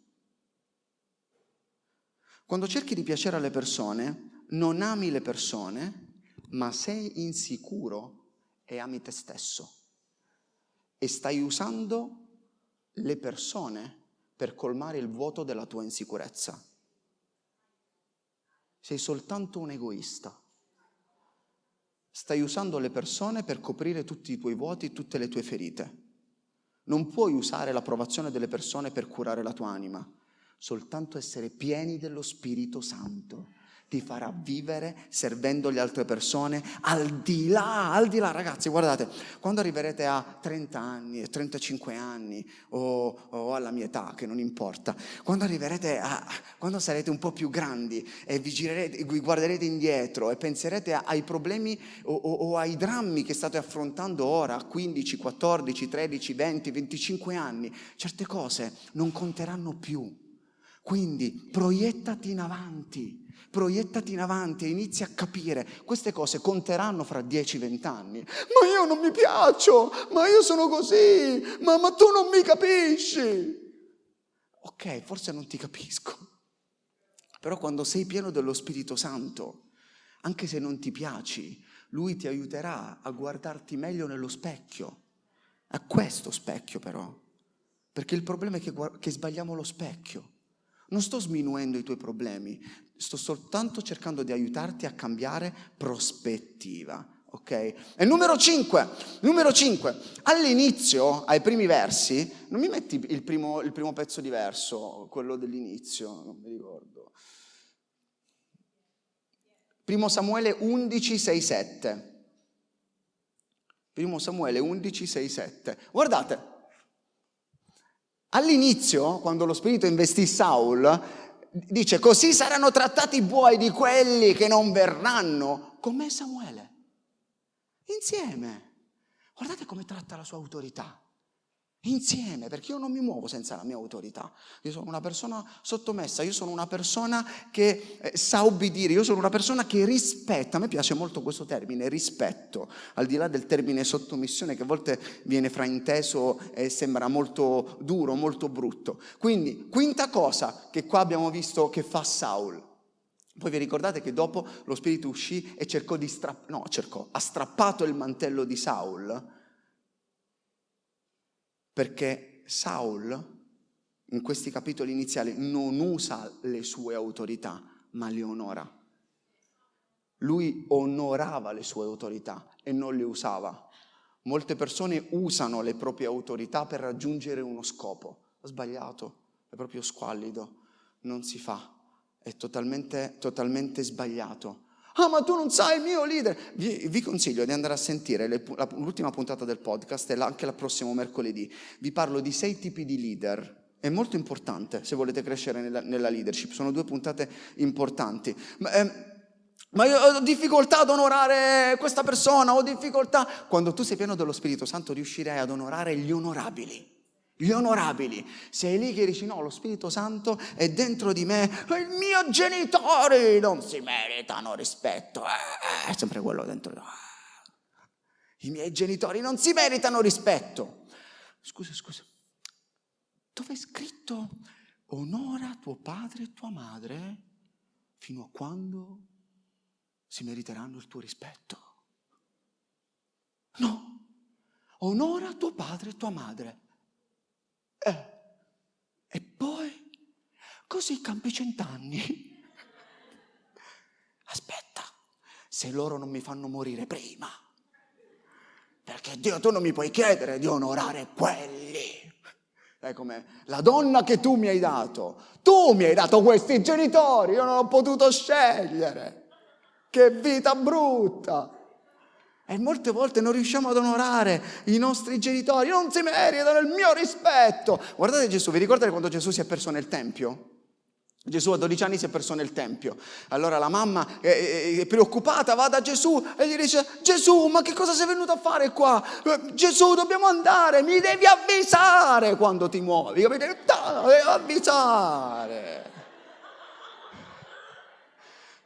Quando cerchi di piacere alle persone, non ami le persone, ma sei insicuro e ami te stesso. E stai usando le persone per colmare il vuoto della tua insicurezza. Sei soltanto un egoista. Stai usando le persone per coprire tutti i tuoi vuoti, tutte le tue ferite. Non puoi usare l'approvazione delle persone per curare la tua anima, soltanto essere pieni dello Spirito Santo ti farà vivere servendo le altre persone al di là, al di là, ragazzi, guardate, quando arriverete a 30 anni, 35 anni o, o alla mia età, che non importa, quando arriverete a, quando sarete un po' più grandi e vi, girerete, vi guarderete indietro e penserete ai problemi o, o, o ai drammi che state affrontando ora, a 15, 14, 13, 20, 25 anni, certe cose non conteranno più. Quindi proiettati in avanti proiettati in avanti e inizi a capire, queste cose conteranno fra 10-20 anni. Ma io non mi piaccio, ma io sono così, ma, ma tu non mi capisci. Ok, forse non ti capisco, però quando sei pieno dello Spirito Santo, anche se non ti piaci, lui ti aiuterà a guardarti meglio nello specchio, a questo specchio però, perché il problema è che, che sbagliamo lo specchio. Non sto sminuendo i tuoi problemi, sto soltanto cercando di aiutarti a cambiare prospettiva. Ok? E numero 5, numero 5, all'inizio, ai primi versi, non mi metti il primo, il primo pezzo di verso, quello dell'inizio, non mi ricordo. Primo Samuele 11, 6, 7. Primo Samuele 11, 6, 7. Guardate, All'inizio, quando lo Spirito investì Saul, dice così saranno trattati i buoi di quelli che non verranno, come Samuele. Insieme. Guardate come tratta la sua autorità insieme, perché io non mi muovo senza la mia autorità. Io sono una persona sottomessa, io sono una persona che eh, sa obbedire, io sono una persona che rispetta. A me piace molto questo termine, rispetto, al di là del termine sottomissione che a volte viene frainteso e sembra molto duro, molto brutto. Quindi, quinta cosa che qua abbiamo visto che fa Saul. Poi vi ricordate che dopo lo spirito uscì e cercò di strappare, no, cercò, ha strappato il mantello di Saul perché Saul, in questi capitoli iniziali, non usa le sue autorità, ma le onora. Lui onorava le sue autorità e non le usava. Molte persone usano le proprie autorità per raggiungere uno scopo. Ho sbagliato, è proprio squallido, non si fa, è totalmente, totalmente sbagliato. Ah, ma tu non sai il mio leader. Vi, vi consiglio di andare a sentire le, la, l'ultima puntata del podcast e anche il prossimo mercoledì. Vi parlo di sei tipi di leader. È molto importante se volete crescere nella, nella leadership. Sono due puntate importanti. Ma, eh, ma io ho difficoltà ad onorare questa persona, ho difficoltà. Quando tu sei pieno dello Spirito Santo riuscirai ad onorare gli onorabili gli onorabili. Sei lì che dici no, lo Spirito Santo è dentro di me, i miei genitori non si meritano rispetto. Eh, è sempre quello dentro. I miei genitori non si meritano rispetto. Scusa, scusa. Dove è scritto onora tuo padre e tua madre fino a quando si meriteranno il tuo rispetto? No. Onora tuo padre e tua madre eh. E poi, così campi cent'anni. [LAUGHS] Aspetta, se loro non mi fanno morire prima, perché Dio tu non mi puoi chiedere di onorare quelli. Sai com'è? La donna che tu mi hai dato, tu mi hai dato questi genitori, io non ho potuto scegliere. Che vita brutta! E molte volte non riusciamo ad onorare i nostri genitori, non si meritano il mio rispetto. Guardate Gesù, vi ricordate quando Gesù si è perso nel Tempio? Gesù a 12 anni si è perso nel Tempio. Allora la mamma è, è, preoccupata, va da Gesù e gli dice, Gesù, ma che cosa sei venuto a fare qua? Gesù, dobbiamo andare, mi devi avvisare quando ti muovi. Capite? Devi avvisare.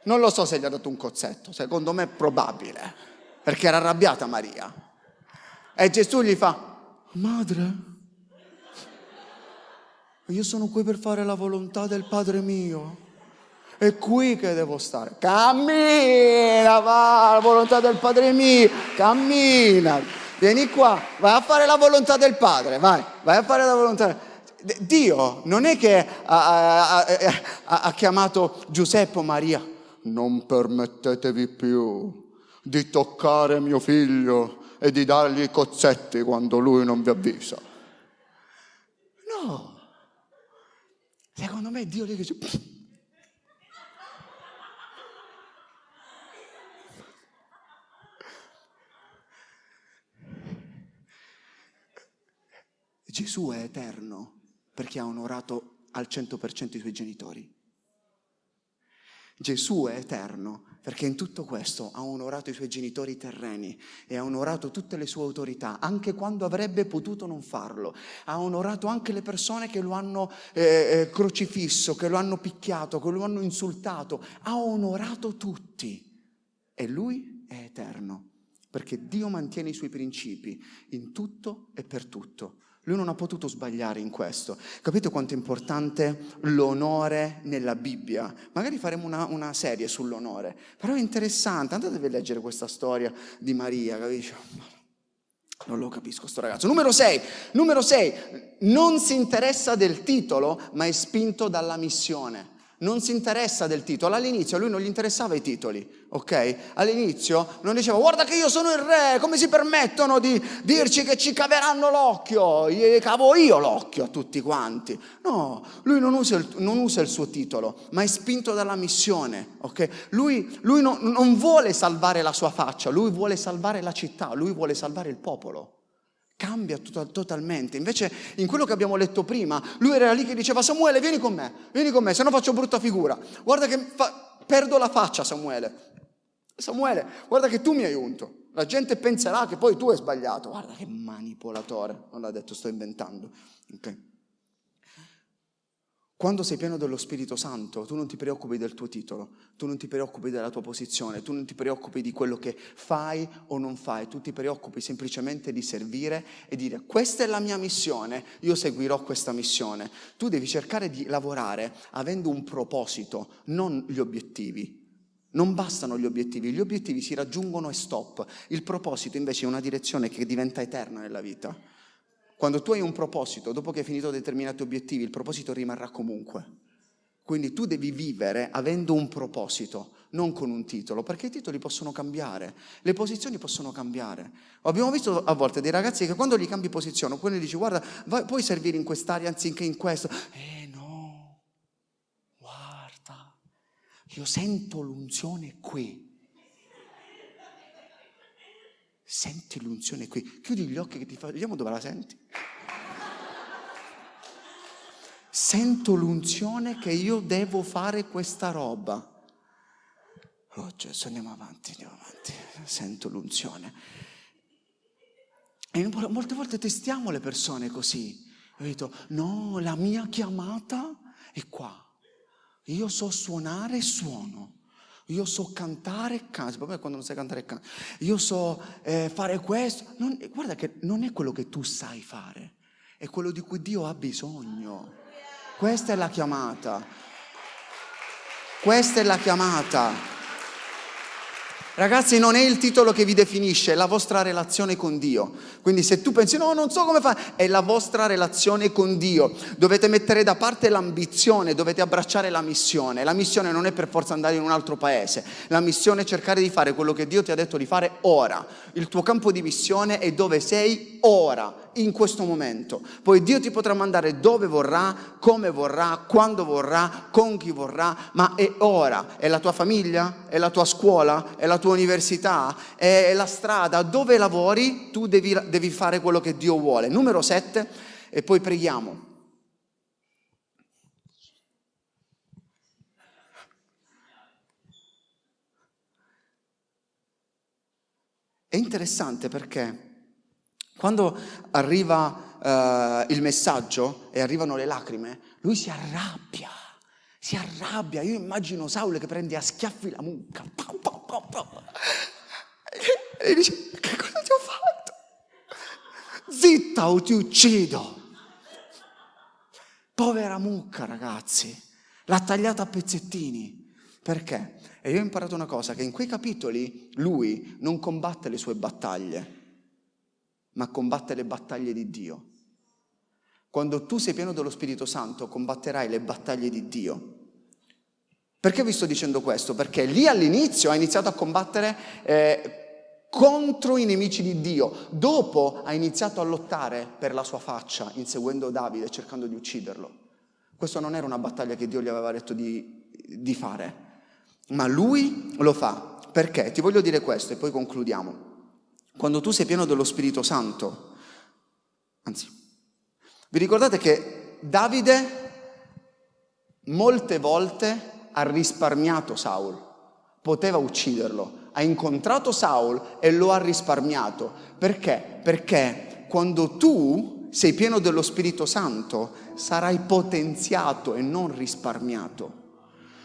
Non lo so se gli ha dato un cozzetto, secondo me è probabile perché era arrabbiata Maria. E Gesù gli fa, madre, io sono qui per fare la volontà del Padre mio. È qui che devo stare. Cammina, va, la volontà del Padre mio, cammina. Vieni qua, vai a fare la volontà del Padre, vai, vai a fare la volontà. Dio non è che ha, ha, ha, ha chiamato Giuseppe o Maria, non permettetevi più di toccare mio figlio e di dargli i cozzetti quando lui non vi avvisa. Oh, secondo me Dio che dice... Gesù è eterno perché ha onorato al 100% i suoi genitori. Gesù è eterno perché in tutto questo ha onorato i suoi genitori terreni e ha onorato tutte le sue autorità, anche quando avrebbe potuto non farlo. Ha onorato anche le persone che lo hanno eh, eh, crocifisso, che lo hanno picchiato, che lo hanno insultato. Ha onorato tutti. E lui è eterno perché Dio mantiene i suoi principi in tutto e per tutto. Lui non ha potuto sbagliare in questo. Capite quanto è importante l'onore nella Bibbia? Magari faremo una, una serie sull'onore, però è interessante. Andatevi a leggere questa storia di Maria, capisci? Non lo capisco sto ragazzo. Numero 6, numero 6, non si interessa del titolo, ma è spinto dalla missione non si interessa del titolo. All'inizio a lui non gli interessava i titoli, ok? All'inizio non diceva guarda che io sono il re, come si permettono di dirci che ci caveranno l'occhio? Gli cavo io l'occhio a tutti quanti. No, lui non usa il, non usa il suo titolo, ma è spinto dalla missione, ok? Lui, lui non, non vuole salvare la sua faccia, lui vuole salvare la città, lui vuole salvare il popolo cambia to- totalmente. Invece in quello che abbiamo letto prima, lui era lì che diceva Samuele vieni con me, vieni con me, se no faccio brutta figura. Guarda che fa- perdo la faccia Samuele. Samuele, guarda che tu mi hai unto. La gente penserà che poi tu hai sbagliato. Guarda che manipolatore. Non l'ha detto, sto inventando. Okay. Quando sei pieno dello Spirito Santo, tu non ti preoccupi del tuo titolo, tu non ti preoccupi della tua posizione, tu non ti preoccupi di quello che fai o non fai, tu ti preoccupi semplicemente di servire e dire questa è la mia missione, io seguirò questa missione. Tu devi cercare di lavorare avendo un proposito, non gli obiettivi. Non bastano gli obiettivi, gli obiettivi si raggiungono e stop. Il proposito invece è una direzione che diventa eterna nella vita. Quando tu hai un proposito, dopo che hai finito determinati obiettivi, il proposito rimarrà comunque. Quindi tu devi vivere avendo un proposito, non con un titolo, perché i titoli possono cambiare, le posizioni possono cambiare. Abbiamo visto a volte dei ragazzi che quando gli cambi posizione, poi gli dici guarda, vai, puoi servire in quest'area anziché in questo. Eh no, guarda, io sento l'unzione qui. Senti l'unzione qui. Chiudi gli occhi che ti fa. Vediamo dove la senti. Sento l'unzione che io devo fare questa roba. Oh Gesù, andiamo avanti, andiamo avanti. Sento l'unzione. E molte volte testiamo le persone così. Ho detto, no, la mia chiamata è qua. Io so suonare suono. Io so cantare canto, poi quando non sai cantare canto. Io so eh, fare questo. Non, guarda che non è quello che tu sai fare, è quello di cui Dio ha bisogno. Questa è la chiamata. Questa è la chiamata. Ragazzi, non è il titolo che vi definisce, è la vostra relazione con Dio. Quindi se tu pensi, no, non so come fare, è la vostra relazione con Dio. Dovete mettere da parte l'ambizione, dovete abbracciare la missione. La missione non è per forza andare in un altro paese, la missione è cercare di fare quello che Dio ti ha detto di fare ora. Il tuo campo di missione è dove sei ora in questo momento. Poi Dio ti potrà mandare dove vorrà, come vorrà, quando vorrà, con chi vorrà, ma è ora. È la tua famiglia? È la tua scuola? È la tua università? È la strada? Dove lavori? Tu devi, devi fare quello che Dio vuole. Numero sette, e poi preghiamo. È interessante perché quando arriva uh, il messaggio e arrivano le lacrime, lui si arrabbia, si arrabbia. Io immagino Saul che prende a schiaffi la mucca. Pau, pau, pau, e dice, che cosa ti ho fatto? Zitta o ti uccido. Povera mucca, ragazzi. L'ha tagliata a pezzettini. Perché? E io ho imparato una cosa, che in quei capitoli lui non combatte le sue battaglie ma combatte le battaglie di Dio. Quando tu sei pieno dello Spirito Santo, combatterai le battaglie di Dio. Perché vi sto dicendo questo? Perché lì all'inizio ha iniziato a combattere eh, contro i nemici di Dio. Dopo ha iniziato a lottare per la sua faccia, inseguendo Davide, cercando di ucciderlo. Questa non era una battaglia che Dio gli aveva detto di, di fare, ma lui lo fa. Perché? Ti voglio dire questo e poi concludiamo. Quando tu sei pieno dello Spirito Santo, anzi, vi ricordate che Davide molte volte ha risparmiato Saul, poteva ucciderlo, ha incontrato Saul e lo ha risparmiato. Perché? Perché quando tu sei pieno dello Spirito Santo sarai potenziato e non risparmiato.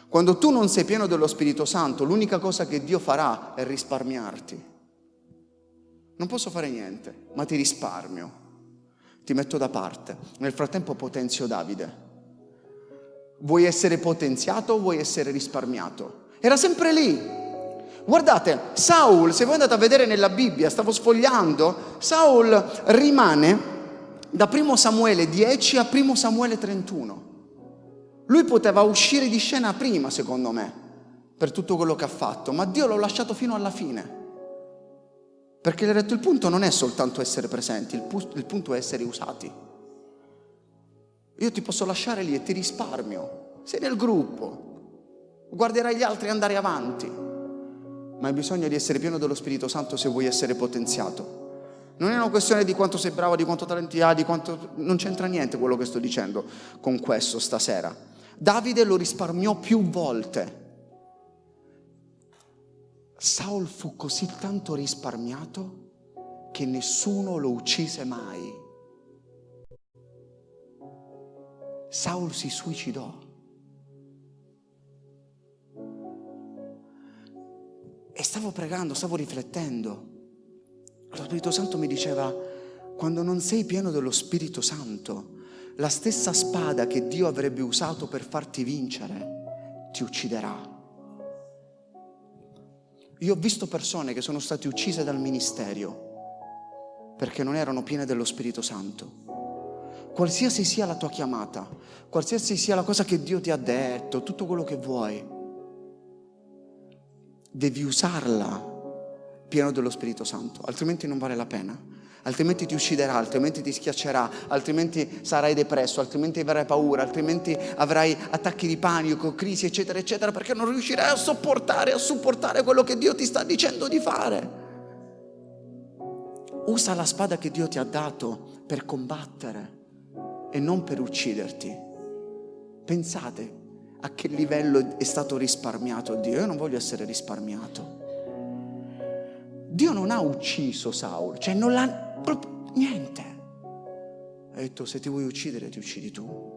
Quando tu non sei pieno dello Spirito Santo, l'unica cosa che Dio farà è risparmiarti. Non posso fare niente, ma ti risparmio, ti metto da parte. Nel frattempo potenzio Davide. Vuoi essere potenziato o vuoi essere risparmiato? Era sempre lì. Guardate, Saul, se voi andate a vedere nella Bibbia, stavo sfogliando, Saul rimane da 1 Samuele 10 a 1 Samuele 31. Lui poteva uscire di scena prima, secondo me, per tutto quello che ha fatto, ma Dio l'ha lasciato fino alla fine. Perché gli ha detto il punto non è soltanto essere presenti, il, pu- il punto è essere usati. Io ti posso lasciare lì e ti risparmio. Sei nel gruppo, guarderai gli altri andare avanti ma hai bisogno di essere pieno dello Spirito Santo se vuoi essere potenziato. Non è una questione di quanto sei bravo, di quanto talenti hai, di quanto... Non c'entra niente quello che sto dicendo con questo stasera. Davide lo risparmiò più volte. Saul fu così tanto risparmiato che nessuno lo uccise mai. Saul si suicidò. E stavo pregando, stavo riflettendo. Lo Spirito Santo mi diceva, quando non sei pieno dello Spirito Santo, la stessa spada che Dio avrebbe usato per farti vincere ti ucciderà. Io ho visto persone che sono state uccise dal ministero perché non erano piene dello Spirito Santo. Qualsiasi sia la tua chiamata, qualsiasi sia la cosa che Dio ti ha detto, tutto quello che vuoi, devi usarla pieno dello Spirito Santo, altrimenti non vale la pena. Altrimenti ti ucciderà, altrimenti ti schiaccerà, altrimenti sarai depresso, altrimenti avrai paura, altrimenti avrai attacchi di panico, crisi, eccetera, eccetera, perché non riuscirai a sopportare, a supportare quello che Dio ti sta dicendo di fare. Usa la spada che Dio ti ha dato per combattere e non per ucciderti. Pensate, a che livello è stato risparmiato Dio. Io non voglio essere risparmiato. Dio non ha ucciso Saul, cioè non l'ha proprio niente. Ha detto se ti vuoi uccidere ti uccidi tu.